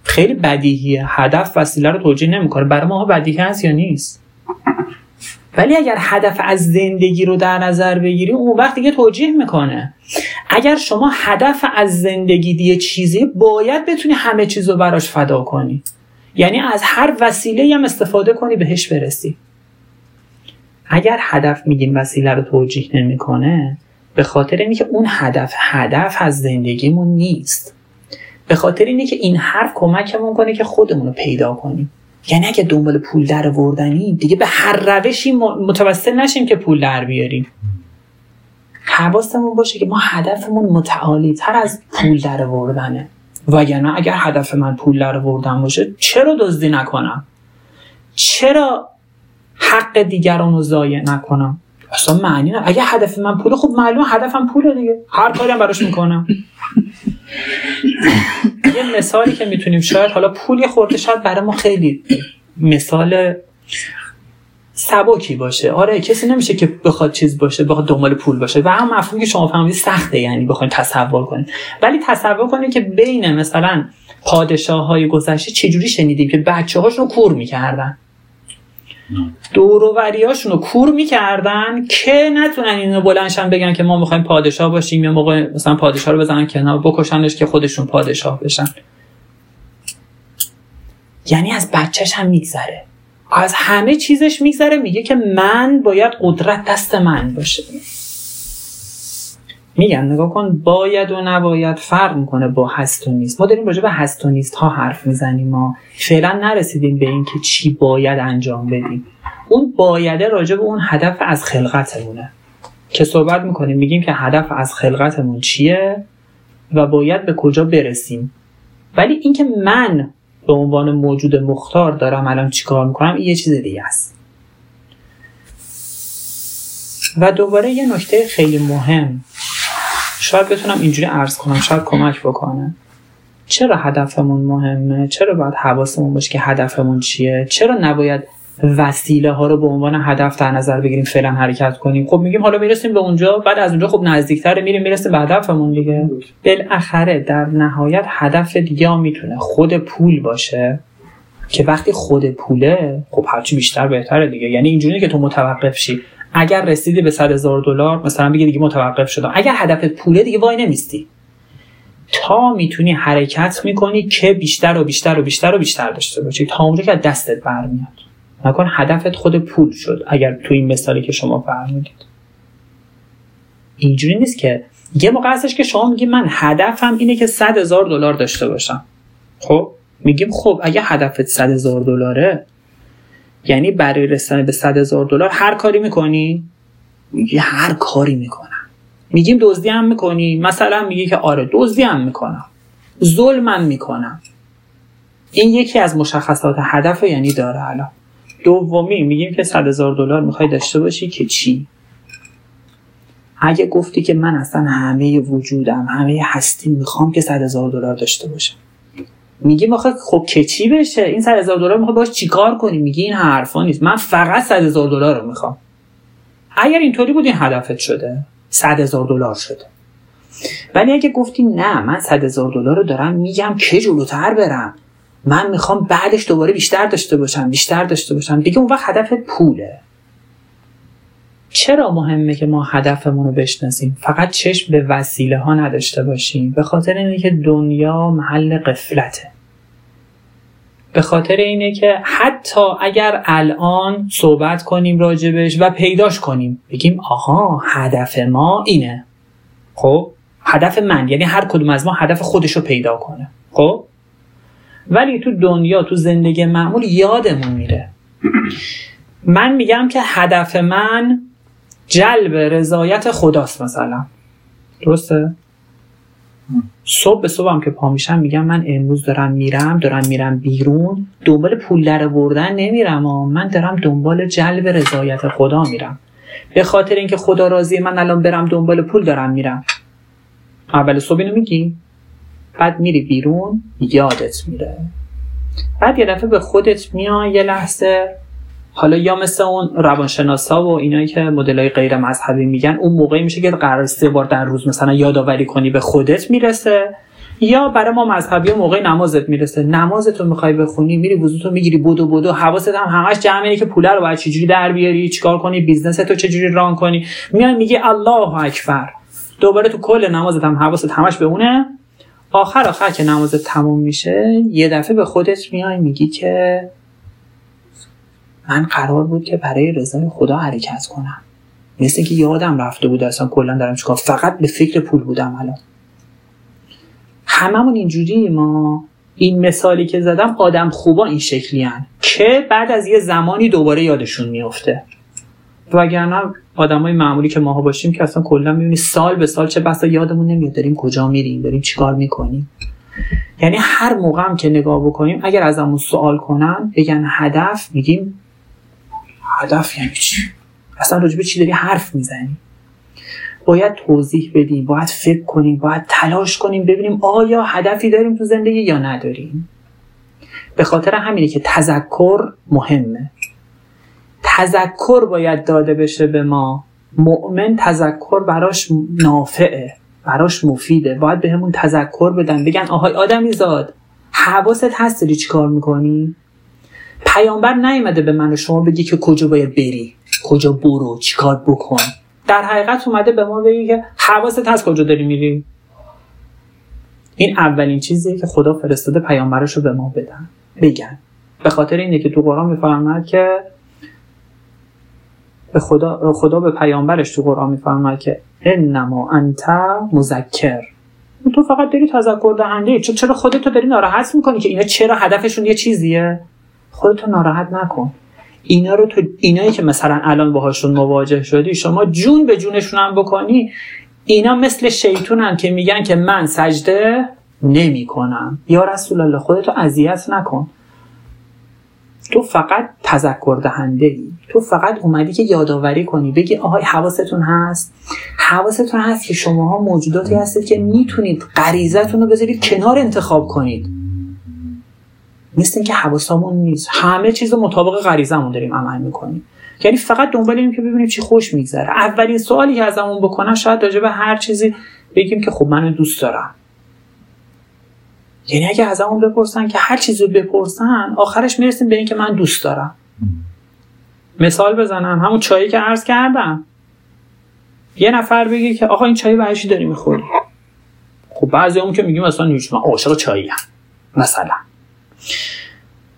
خیلی بدیهیه. هدف وسیله رو توجیه نمی‌کنه. برای ما بدیهی هست یا نیست؟ ولی اگر هدف از زندگی رو در نظر بگیری اون وقت دیگه توجیه می‌کنه. اگر شما هدف از زندگی دیگه چیزی باید بتونی همه چیز رو براش فدا کنی. یعنی از هر وسیله هم استفاده کنی بهش برسی. اگر هدف میگیم وسیله رو توجیه نمی‌کنه به خاطر اینه که اون هدف هدف از زندگیمون نیست. به خاطر اینه که این حرف کمکمون کنه که خودمون رو پیدا کنیم. یعنی اگه دنبال پول در وردنی دیگه به هر روشی متوسل نشیم که پول در بیاریم. حواستمون باشه که ما هدفمون متعالی تر از پول در وردنه وگرنه اگر هدف من پول در وردن باشه چرا دزدی نکنم؟ چرا حق دیگران رو ضایع نکنم. اصلا معنی نه. اگه هدف من پوله خب معلوم هدفم پوله دیگه. هر کاری هم براش می‌کنم. یه مثالی که می‌تونیم شاید حالا پول یه خورده شاید برای ما خیلی مثال سبکی باشه. آره کسی نمیشه که بخواد چیز باشه بخواد دنبال پول باشه. و هم مفهومی که شما فهمیدید سخته یعنی بخواید تصور کنید ولی تصور کنید که بین مثلا پادشاه های گذشته چجوری شنیدیم که بچه هاشون کور می‌کردن. دوروریاشون رو کور می‌کردن که نتونن اینو بلنشن بگن که ما می‌خوایم پادشاه باشیم یا موقع مثلا پادشاه رو بزنن کنار بکشنش که خودشون پادشاه بشن. یعنی از بچهش هم میگذره. از همه چیزش میگذره میگه که من باید قدرت دست من باشه. میگن نگاه کن باید و نباید فرق می‌کنه با هست و نیست. ما داریم راجع به هست و نیست ها حرف می‌زنیم ما. فعلا نرسیدیم به اینکه چی باید انجام بدیم. اون بایده راجع به اون هدف از خلقتمونه. که صحبت می‌کنیم میگیم که هدف از خلقتمون چیه و باید به کجا برسیم. ولی اینکه من به عنوان موجود مختار دارم الان چیکار می‌کنم این یه چیز دیگه است. و دوباره یه نکته خیلی مهم. شاید بتونم اینجوری عرض کنم شاید کمک بکنه. چرا هدفمون مهمه؟ چرا باید حواسمون باشه که هدفمون چیه؟ چرا نباید وسیله ها رو به عنوان هدف در نظر بگیریم فعلا حرکت کنیم؟ خب میگیم حالا می‌رسیم به اونجا بعد از اونجا خب نزدیکتر میریم می‌رسیم به هدفمون دیگه. بالاخره در نهایت هدف دیگه می‌تونه خود پول باشه که وقتی خود پوله خب هرچی بیشتر بهتره دیگه. یعنی اینجوری که تو متوقف شی. اگر رسیدی به 100 هزار دلار مثلا بگی دیگه متوقف شدم. اگر هدف پوله دیگه وای نمیستی. تا می‌تونی حرکت می‌کنی که بیشتر و بیشتر و بیشتر و بیشتر داشته باشی. تا اونجا که دستت برمیاد. نکن هدفت خود پول شد اگر تو این مثالی که شما فرمودید. اینجوری نیست که. یه موقع هستش که شما میگی من هدفم اینه که 100 هزار دلار داشته باشم. خب؟ میگیم خب اگه هدفت 100 هزار دلاره یعنی برای رسیدن به 100 هزار دلار هر کاری می‌کنی؟ میگی هر کاری می‌کنم. میگیم دزدی هم می‌کنی؟ مثلا میگی که آره دزدی هم می‌کنم. ظلمم می‌کنم. این یکی از مشخصات هدف یعنی داره الان. دومی میگیم که 100 هزار دلار می‌خوای داشته باشی که چی؟ اگه گفتی که من اصلا همه وجودم همه هستی می‌خوام که 100 هزار دلار داشته باشم. میگیم آخه خب که چی بشه؟ این 100 هزار دلار می‌خوای باش چیکار کنی؟ میگی این حرفا نیست. من فقط 100 هزار دلار رو می‌خوام. اگر اینطوری بود این هدفت شده. 100 هزار دلار شده. ولی اگه گفتی نه من 100 هزار دلار رو دارم میگم که جلوتر برم. من می‌خوام بعدش دوباره بیشتر داشته باشم بیشتر داشته باشم. دیگه اون وقت هدف پوله. چرا مهمه که ما هدفمون رو بشناسیم؟ فقط چشم به وسیله ها نداشته باشیم. به خاطر اینه که دنیا محل قفلته. به خاطر اینه که حتی اگر الان صحبت کنیم راجبش و پیداش کنیم بگیم آها هدف ما اینه. خب؟ هدف من یعنی هر کدوم از ما هدف خودش رو پیدا کنه. خب؟ ولی تو دنیا تو زندگی معمول یادمون میره. من میگم که هدف من جلب رضایت خداست مثلا. درسته؟ صبح به صبحم که پا میشم میگم من امروز دارم میرم دارم میرم بیرون. دنبال پول در بردن نمیرم و من دارم دنبال جلب رضایت خدا میرم. به خاطر اینکه خدا راضیه من الان برم دنبال پول دارم میرم. اول صبح اینو میگی بعد میری بیرون یادت میره. بعد یه دفعه به خودت میای یه لحظه حالا یا مثل اون روانشناسا و اینایی که های غیر مذهبی میگن اون موقعی میشه که قرار سه بار در روز مثلا یادآوری کنی به خودت می‌رسه یا برای ما مذهبی و موقع نمازت می‌رسه. نمازتو می‌خوای بخونی میری وضوتو می‌گیری بودو بودو حواست هم همش جمع که پوله رو باید چجوری در بیاری چیکار کنی بیزنستو چجوری ران کنی. میای میگی الله اکبر. دوباره تو کل نمازت هم حواست همش به اونه. آخر آخر که نمازت تموم میشه یه دفعه به خودت میای میگی که من قرار بود که برای رضای خدا حرکت کنم. مثل اینکه یادم رفته بود اصلا کلا دارم چیکار فقط به فکر پول بودم الان. هممون اینجوری ما این مثالی که زدم آدم خوبا این شکلی هن. که بعد از یه زمانی دوباره یادشون میفته وگرنه آدمای معمولی که ماها باشیم که اصلا کلا می‌بینی سال به سال چه بسا یادمون نمیاد. داریم کجا میریم؟ داریم چیکار می‌کنیم؟ یعنی هر موقع هم که نگاه بکنیم اگر از همون سوال کنن بگن هدف میگیم هدف یعنی چی؟ اصلا راجبه چی داری حرف می‌زنی؟ باید توضیح بدیم باید فکر کنیم باید تلاش کنیم ببینیم آیا هدفی داریم تو زندگی یا نداریم. به خاطر همینه که تذکر مهمه. تذکر باید داده بشه به ما. مؤمن تذکر براش نافعه براش مفیده. باید به همون تذکر بدن بگن آهای آدمی زاد حواست هست داری چی کار می‌کنی؟ پیامبر نیومده به من و شما بگی که کجا باید بری کجا برو چیکار بکن. در حقیقت اومده به ما بگی که حواست هست کجا داری میری. این اولین چیزیه که خدا فرستاده پیامبرش رو به ما بدن. بگن. به خاطر اینه که تو قرآن میفرماد که به خدا, خدا به پیامبرش تو قرآن میفرماد که انما انت مذکر. تو فقط داری تذکر دهنده. چرا خودتو داری ناراحت می‌کنی که اینا چرا هدفشون یه چیزیه؟ خودتو ناراحت نکن. اینا رو تو اینایی که مثلا الان باهاشون مواجه شدی شما جون به جونشون هم بکنی اینا مثل شیطونن که میگن که من سجده نمی کنم یا رسول الله خودتو اذیت نکن. تو فقط تذکر دهنده ای تو فقط اومدی که یادآوری کنی بگی آهای حواستون هست. حواستون هست که شماها موجوداتی هستید که می‌تونید غریزتون رو بذارید کنار انتخاب کنید. نیست اینکه حواسمون نیست. همه چیز مطابق غریزمون داریم عمل می‌کنیم. یعنی فقط دنبال اینیم که ببینیم چی خوش میگذره. اولین سوالی که ازمون بکنن شاید راجع به هر چیزی بگیم که خب منو دوست دارم یعنی اگه ازمون بپرسن که هر چیزی رو بپرسن آخرش می‌رسیم به اینکه من دوست دارم. مثال بزنم. همون چایی که عرض کردم. یه نفر بگه که آقا این چای برشی داری می‌خوری. خب بعضی همون که میگیم اصلا من عاشق چایی هم. مثلا.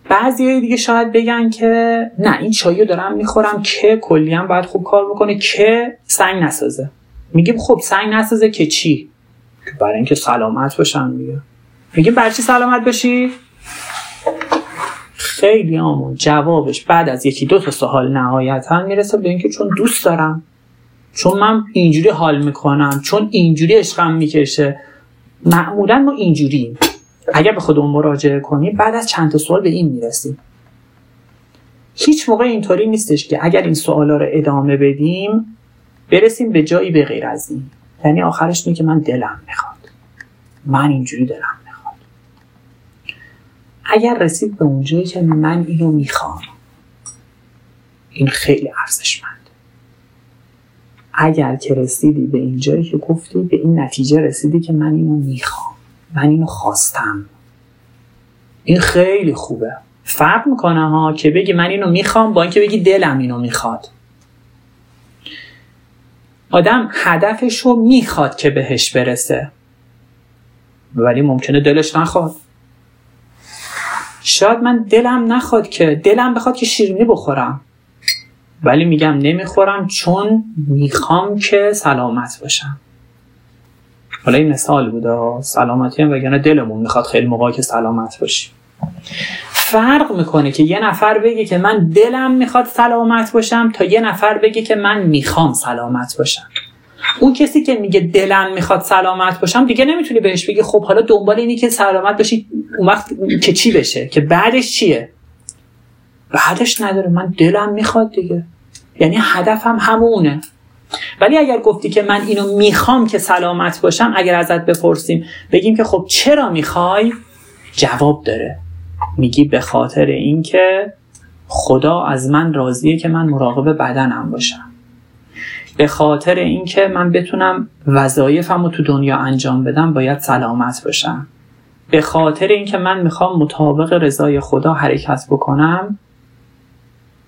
بعضی دیگه شاید بگن که نه این چایی رو دارم می‌خورم که کلی هم باید خوب کار بکنه که سنگ نسازه. میگیم خب سنگ نسازه که چی؟ برای اینکه سلامت باشم میگه میگیم برای چی سلامت باشی؟ خیلی آمون. جوابش بعد از یکی دو تا سوال نهایتا می‌رسه به اینکه چون دوست دارم چون من اینجوری حال می‌کنم چون اینجوری عشقم می‌کشه. معمولا ما اینجوریم. اگر به خودمون مراجعه کنیم بعد از چند تا سوال به این می‌رسیم. هیچ موقع اینطوری نیستش که اگر این سوالا رو ادامه بدیم برسیم به جایی به غیر از این. یعنی آخرش اینه که من دلم می‌خواد. من اینجوری دلم می‌خواد. اگر رسید به اونجایی که من اینو می‌خوام این خیلی ارزشمند اگر که رسیدی به اینجایی که گفتی به این نتیجه رسیدی که من اینو می‌خوام. من اینو خواستم. این خیلی خوبه. فرق می‌کنه ها که بگی من اینو می‌خوام با اینکه بگی دلم اینو می‌خواد. آدم هدفش رو می‌خواد که بهش برسه. ولی ممکنه دلش نخواد. شاید من دلم نخواد که دلم بخواد که شیرینی بخورم. ولی میگم نمی‌خورم چون می‌خوام که سلامت باشم. حالا این مثال بوده سلامتی هم وگرنه دلمون می‌خواد خیلی موقع که سلامت باشیم. فرق می‌کنه که یه نفر بگه که من دلم می‌خواد سلامت باشم تا یه نفر بگه که من می‌خوام سلامت باشم. اون کسی که میگه دلم می‌خواد سلامت باشم دیگه نمی‌تونی بهش بگی خب حالا دنبال اینی که سلامت باشی اون وقت که چی بشه؟ که بعدش چیه؟ بعدش نداره. من دلم می‌خواد دیگه. یعنی هدفم همونه. ولی اگر گفتی که من اینو می‌خوام که سلامت باشم اگر ازت بپرسیم بگیم که خب چرا می‌خوای؟ جواب داره. میگی به خاطر اینکه خدا از من راضیه که من مراقب بدنم باشم. به خاطر اینکه من بتونم وظایفم رو تو دنیا انجام بدم باید سلامت باشم. به خاطر اینکه من می‌خوام مطابق رضای خدا حرکت بکنم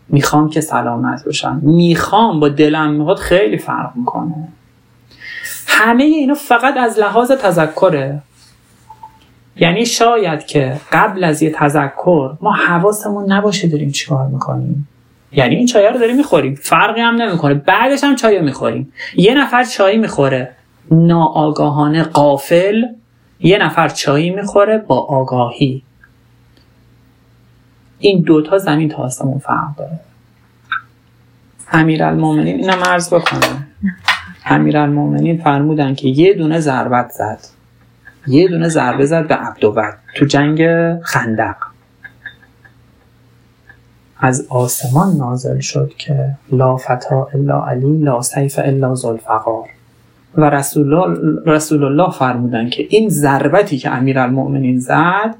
می‌خوام که سلامت باشم. می‌خوام با دلم می‌خواد خیلی فرق می‌کنه. همه اینا فقط از لحاظ تذکره. یعنی شاید که قبل از یه تذکر ما حواسمون نباشه داریم چیکار می‌کنیم. یعنی این چای رو داریم می‌خوریم. فرقی هم نمی‌کنه. بعدش هم چای می‌خوریم. یه نفر چای می‌خوره ناآگاهانه قافل یه نفر چای می‌خوره با آگاهی. این دوتا زمین تا آسمون فرق داره. امیرالمومنین اینم عرض بکنم امیرالمومنین فرمودن که یه دونه ضربت زد. یه دونه ضربه زد به عبدوبد تو جنگ خندق. از آسمان نازل شد که لا فتا الا علی لا سیف الا ذوالفقار و رسول الله, رسول الله فرمودن که این ضربتی که امیرالمؤمنین زد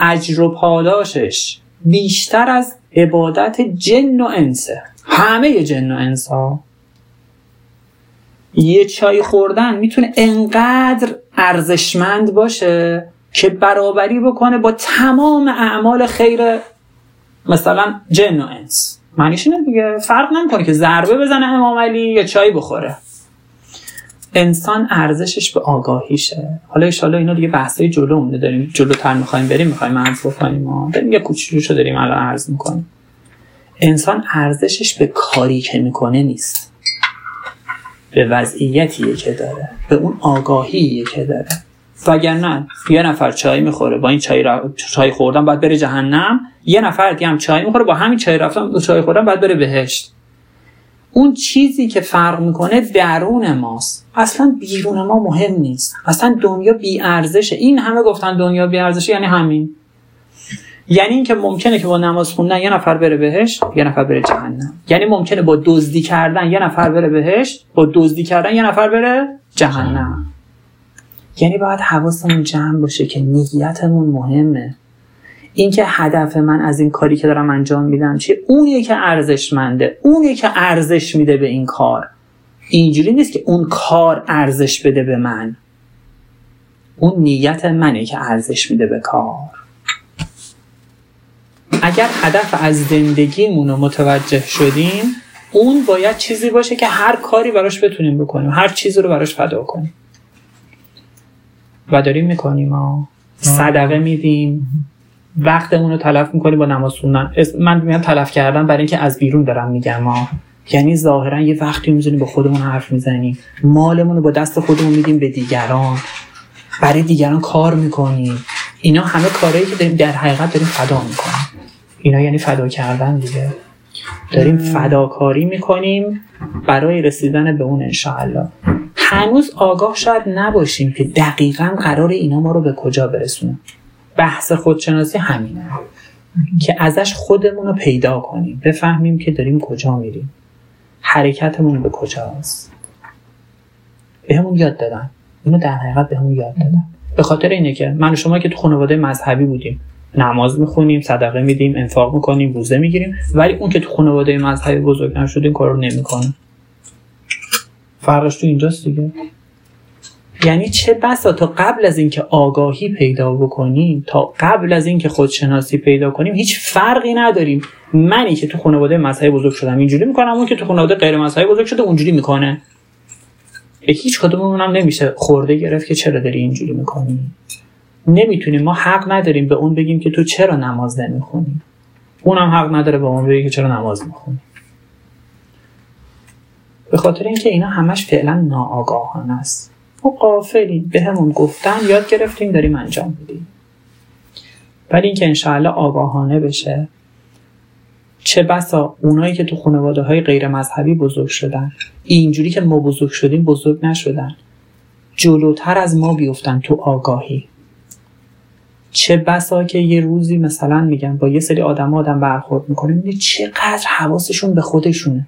اجر و پاداشش بیشتر از عبادت جن و انسه. همه جن و انس ها یه چای خوردن می‌تونه انقدر ارزشمند باشه که برابری بکنه با تمام اعمال خیر مثلا جن و انس. معنیش اینه دیگه. فرق نمی‌کنه که ضربه بزنه امام علی یا چای بخوره. انسان ارزشش به آگاهیشه. حالا ان اینا دیگه بحثای جلو مونده داریم. جلوتر می‌خوایم بریم می‌خوایم عرض بکنیم داریم یه کوچولوشو داریم الان عرض می‌کنیم. انسان ارزشش به کاری که می‌کنه نیست. به وضعیتیه که داره. به اون آگاهیه که داره. وگرنه یه نفر چای می‌خوره با این چای, را... چای خوردن باید بره جهنم. یه نفر دیگه هم چای می‌خوره با همین چای رفتن چای خوردن باید بره بهشت. اون چیزی که فرق می‌کنه درون ماست. اصلا بیرون ما مهم نیست. اصلا دنیا بی ارزشه این همه گفتن دنیا بی ارزشه یعنی همین. یعنی اینکه ممکنه که با نماز خوندن یه نفر بره بهش یه نفر بره جهنم. یعنی ممکنه با دزدی کردن یه نفر بره بهش با دزدی کردن یه نفر بره جهنم. یعنی باید حواسمون جمع باشه که نیتمون مهمه. اینکه هدف من از این کاری که دارم انجام میدم چیه؟ اونیه که ارزشمنده. اونیه که ارزش میده به این کار. اینجوری نیست که اون کار ارزش بده به من. اون نیت منه که ارزش میده به کار. اگر هدف از زندگیمون رو متوجه شدیم اون باید چیزی باشه که هر کاری براش بتونیم بکنیم. هر چیزی رو براش فدا کنیم. و داریم می‌کنیم ها. صدقه میدیم. وقتمون رو تلف می‌کنیم با نماز خوندن. من میگم تلف کردن برای اینکه از بیرون دارم میگم ما یعنی ظاهرا یه وقتی می‌زنیم با خودمون حرف می‌زنیم مالمون رو با دست خودمون میدیم به دیگران. برای دیگران کار می‌کنیم اینا همه کارهایی که داریم در حقیقت داریم فدا می‌کنیم. اینا یعنی فدا کردن دیگه. داریم فداکاری می‌کنیم برای رسیدن به اون انشاءالله. هنوز آگاه شاید نباشیم که دقیقا قرار اینا ما رو به کجا برسونه. بحث خودشناسی همینه. که ازش خودمون رو پیدا کنیم. بفهمیم که داریم کجا میریم. حرکتمون به کجاست. به همون یاد دادن. اینو در حقیقت به یاد دادن. به خاطر اینه که من و شما که تو خانواده مذهبی بودیم. نماز می‌خونیم صدقه میدیم انفاق می‌کنیم روزه می‌گیریم. ولی اون که تو خانواده مذهبی بزرگ نشده کار رو نمی‌کنه. فرقش تو اینجاست دیگه. یعنی چه بسا تا قبل از اینکه آگاهی پیدا بکنیم تا قبل از اینکه خودشناسی پیدا کنیم هیچ فرقی نداریم. منی که تو خانواده مذهبی بزرگ شدم اینجوری می‌کنم اون که تو خانواده غیر مذهبی بزرگ شده اونجوری می‌کنه. هیچ کدوممون هم نمیشه خورده گرفت که چرا داری اینجوری می‌کنی. نمی‌تونیم ما حق نداریم به اون بگیم که تو چرا نماز نمی‌خونی. اونم حق نداره به اون بگه که چرا نماز می‌خونی. به خاطر اینکه اینا همش فعلا ناآگاهانه است. ما قافلیم به همون گفتن یاد گرفتیم داریم انجام میدیم. ولی اینکه انشاءالله آگاهانه بشه چه بسا اونایی که تو خانواده های غیر مذهبی بزرگ شدن اینجوری که ما بزرگ شدیم بزرگ نشدن جلوتر از ما بیفتن تو آگاهی. چه بسا که یه روزی مثلا میگن با یه سری آدم آدم برخورد می‌کنیم چقدر حواسشون به خودشونه.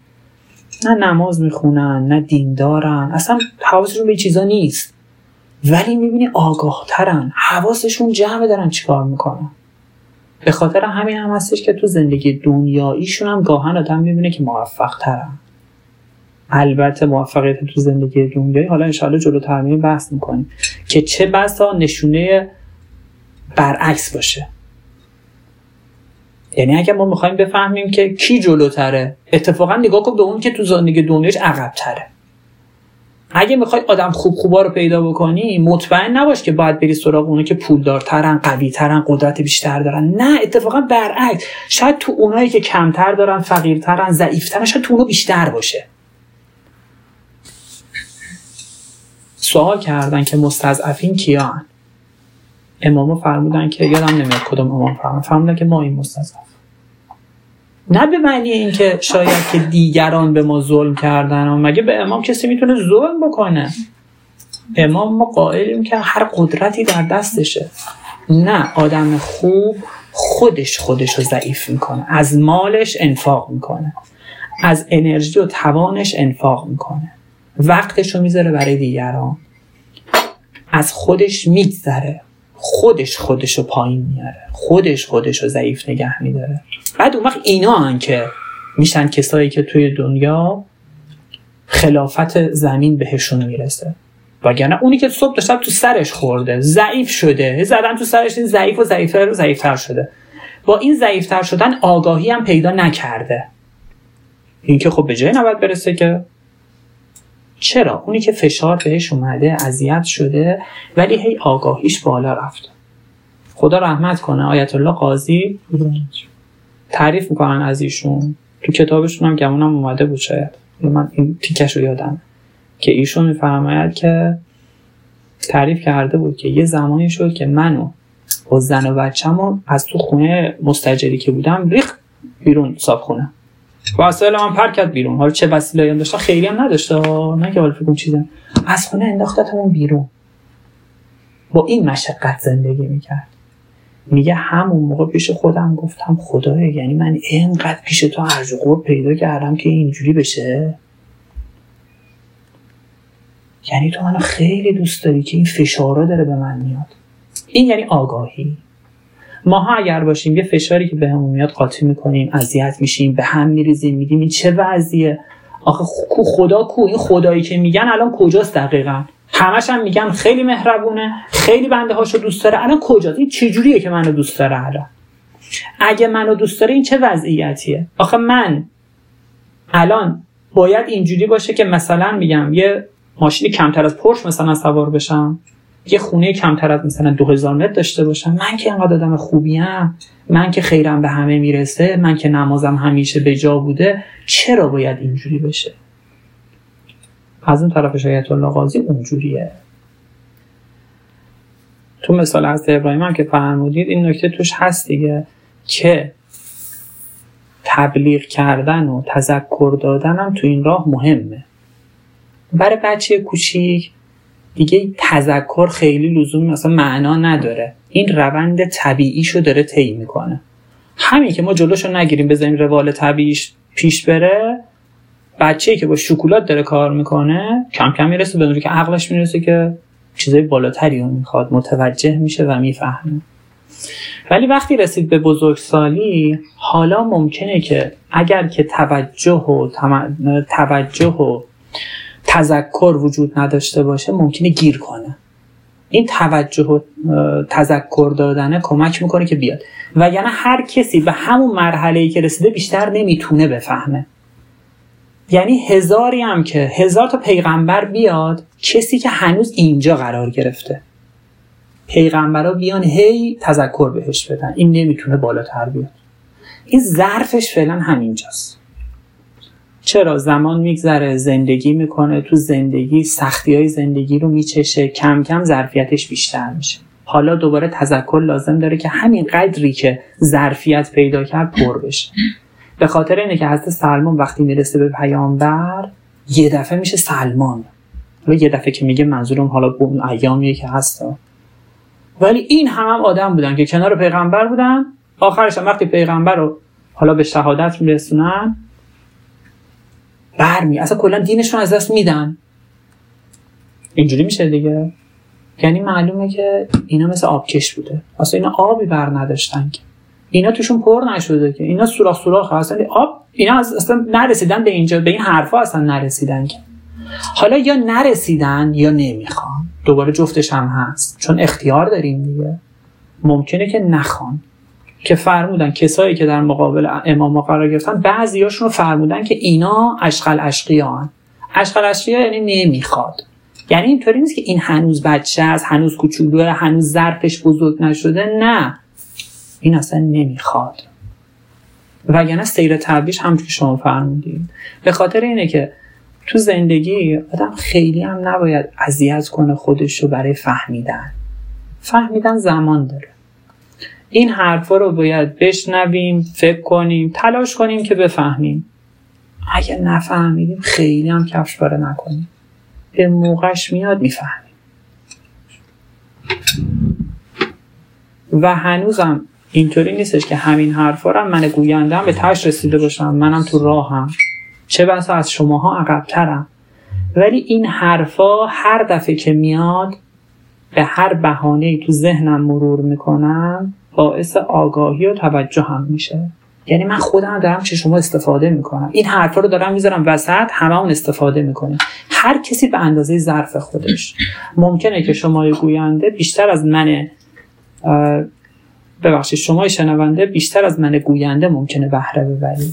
نه نماز می‌خونن نه دیندارن اصلا حواسشون به چیزا نیست. ولی می‌بینی آگاه ترن حواسشون جمع دارن چیکار می‌کنن. به خاطر همین هم هستش که تو زندگی دنیاییشون هم گاهن آدم می‌بینه که موفق ترن البته موفقیت تو زندگی دنیایی حالا انشاءالله جلو ترمیم بحث می‌کنیم که چه بسا نشونه برعکس باشه. یعنی اگر ما می‌خوایم بفهمیم که کی جلوتره اتفاقا نگاه کن به اون که تو زندگی دنیاش عقب تره اگه می‌خوای آدم خوب خوبا رو پیدا بکنی مطمئن نباش که باید بری سراغ اونه که پولدارترن قویترن قدرت بیشتر دارن. نه اتفاقا برعکس. شاید تو اونایی که کمتر دارن فقیرترن ضعیفترن شاید تو اونو بیشتر باشه. سوال کردن که مستضعفین کیان؟ امامو فرمودن که یادم نمیاد کدوم امام فرمودن. فرمودن که ما این مستضعف نه به معنی اینکه شاید که دیگران به ما ظلم کردن. مگه به امام کسی می‌تونه ظلم بکنه؟ امام ما قائلیم که هر قدرتی در دستشه. نه آدم خوب خودش خودش رو ضعیف می‌کنه. از مالش انفاق می‌کنه. از انرژی و توانش انفاق می‌کنه. وقتش رو می‌ذاره برای دیگران. از خودش میگذره. خودش خودش رو پایین میاره. خودش خودش رو ضعیف نگه میداره. بعد اون وقت اینا هن که میشن کسایی که توی دنیا خلافت زمین بهشون می‌رسه. وگرنه اونی که صبح داشتم تو سرش خورده ضعیف شده زدن تو سرش این ضعیف و ضعیفتر و ضعیفتر شده. با این ضعیفتر شدن آگاهی هم پیدا نکرده. این که خب به جای نباید برسه که چرا؟ اونی که فشار بهش اومده اذیت شده ولی هی آگاهیش بالا رفته خدا رحمت کنه آیت الله قاضی تعریف می‌کنن از ایشون. تو کتابشون هم گمونم اومده بود شاید. من این تیکش رو یادم. که ایشون میفرماید که تعریف کرده بود که یه زمانی شد که منو با زن و بچه‌مو از تو خونه مستجری که بودم ریخ بیرون صاحب خونه وسایل من پر کرد بیرون. حالا چه وسیله هم داشته خیلی هم نداشته نه که حالا فکر چیزه از خونه انداختتمون بیرون. با این مشقت زندگی می‌کرد. میگه همون موقع پیش خودم گفتم خدایا یعنی من اینقدر پیش تو ارج پیدا کردم که اینجوری بشه؟ یعنی تو منو خیلی دوست داری که این فشارا داره به من میاد. این یعنی آگاهی. ماها اگر باشیم یه فشاری که بهمون میاد قاطی می‌کنیم اذیت میشیم به هم میریزیم میگیم این چه وضعیه؟ آخه خدا کو؟ این خدایی که میگن الان کجاست دقیقا؟ همش هم میگن خیلی مهربونه خیلی بنده هاشو دوست داره. الان کجاست؟ این چجوریه که منو دوست داره الان؟ اگه منو دوست داره این چه وضعیتیه؟ آخه من الان باید اینجوری باشه که مثلا میگم یه ماشینی کمتر از پرش مثلا سوار بشم. یه خونه کمتر از مثلا 2000 متر داشته باشم. من که انقدر آدم خوبیم من که خیرم به همه می‌رسه من که نمازم همیشه به جا بوده چرا باید اینجوری بشه؟ از اون طرف شایط الله قاضی اونجوریه. تو مثال از ابراهیم هم که فرمودید این نکته توش هست دیگه که تبلیغ کردن و تذکر دادن هم تو این راه مهمه. برای بچه کوچیک دیگه تذکر خیلی لزوم مثلا معنا نداره. این روند طبیعیشو داره طی می‌کنه. همین که ما جلوشو نگیریم بذاریم روال طبیعیش پیش بره بچه که با شکلات داره کار می‌کنه کم کم می‌رسه به که عقلش می‌رسه که چیزای بالاتری رو می‌خواد متوجه میشه و می‌فهمه. ولی وقتی رسید به بزرگسالی حالا ممکنه که اگر که توجه و توجه و تذکر وجود نداشته باشه ممکنه گیر کنه. این توجه و تذکر دادنه کمک می‌کنه که بیاد. و یعنی هر کسی به همون مرحله که رسیده بیشتر نمی‌تونه بفهمه. یعنی هزاری هم که هزار تا پیغمبر بیاد کسی که هنوز اینجا قرار گرفته. پیغمبرها بیان هی تذکر بهش بدن. این نمی‌تونه بالاتر بیاد. این ظرفش فعلا همینجاست. چرا زمان میگذره زندگی می‌کنه تو زندگی سختی های زندگی رو میچشه کم کم ظرفیتش بیشتر میشه. حالا دوباره تذکر لازم داره که همین قدری که ظرفیت پیدا کرد پر بشه. به خاطر اینه که حضرت سلمان وقتی می‌رسه به پیامبر یه دفعه میشه سلمان. حالا یه دفعه که میگه منظورم حالا به اون ایامیه که هست. ولی این هم, هم آدم بودن که کنار پیغمبر بودن. آخرش هم وقتی پیغمبر رو حالا به شهادت میرسونن برمی اصلا کلا دینشون از دست میدن. اینجوری میشه دیگه؟ یعنی معلومه که اینا مثل آبکش بوده. اصلا اینا آبی بر نداشتن که. اینا توشون پر نشده که. اینا سوراخ سوراخ اصلا آب اینا اصلا نرسیدن به اینجا. به این حرفا اصلا نرسیدن که. حالا یا نرسیدن یا نمی‌خوان. دوباره جفتش هم هست. چون اختیار داریم دیگه. ممکنه که نخوان. که فرمودن کسایی که در مقابل امام قرار گرفتن بعضیاشون رو فرمودن که اینا اشغل اشقیان اشغل اشقیا یعنی نمی‌خواد. یعنی اینطوری نیست که این هنوز بچه است هنوز کوچولوه هنوز ظرفش بزرگ نشده. نه. این اصلا نمی‌خواد. وگرنه سیر تبیش هم که شما فرمودید به خاطر اینه که تو زندگی آدم خیلی هم نباید اذیت کنه خودش رو برای فهمیدن. فهمیدن زمان داره. این حرفا رو باید بشنویم فکر کنیم تلاش کنیم که بفهمیم. اگه نفهمیدیم خیلی هم کفش باره نکنیم. به موقعش میاد می‌فهمیم. و هنوزم اینطوری نیستش که همین حرفا رو من گوینده به تش رسیده باشم. منم تو راهم. چه بسا از شماها عقبترم. ولی این حرفا هر دفعه که میاد به هر بهانه تو ذهنم مرور می‌کنم باعث آگاهی و توجه هم میشه. یعنی من خودم دارم چه شما استفاده می‌کنم. این حرفا رو دارم می‌ذارم وسط همه اون استفاده می‌کنه هر کسی به اندازه ظرف خودش. ممکنه که شما گوینده بیشتر از من ببخشید شما شنونده بیشتر از من گوینده ممکنه بهره ببرید.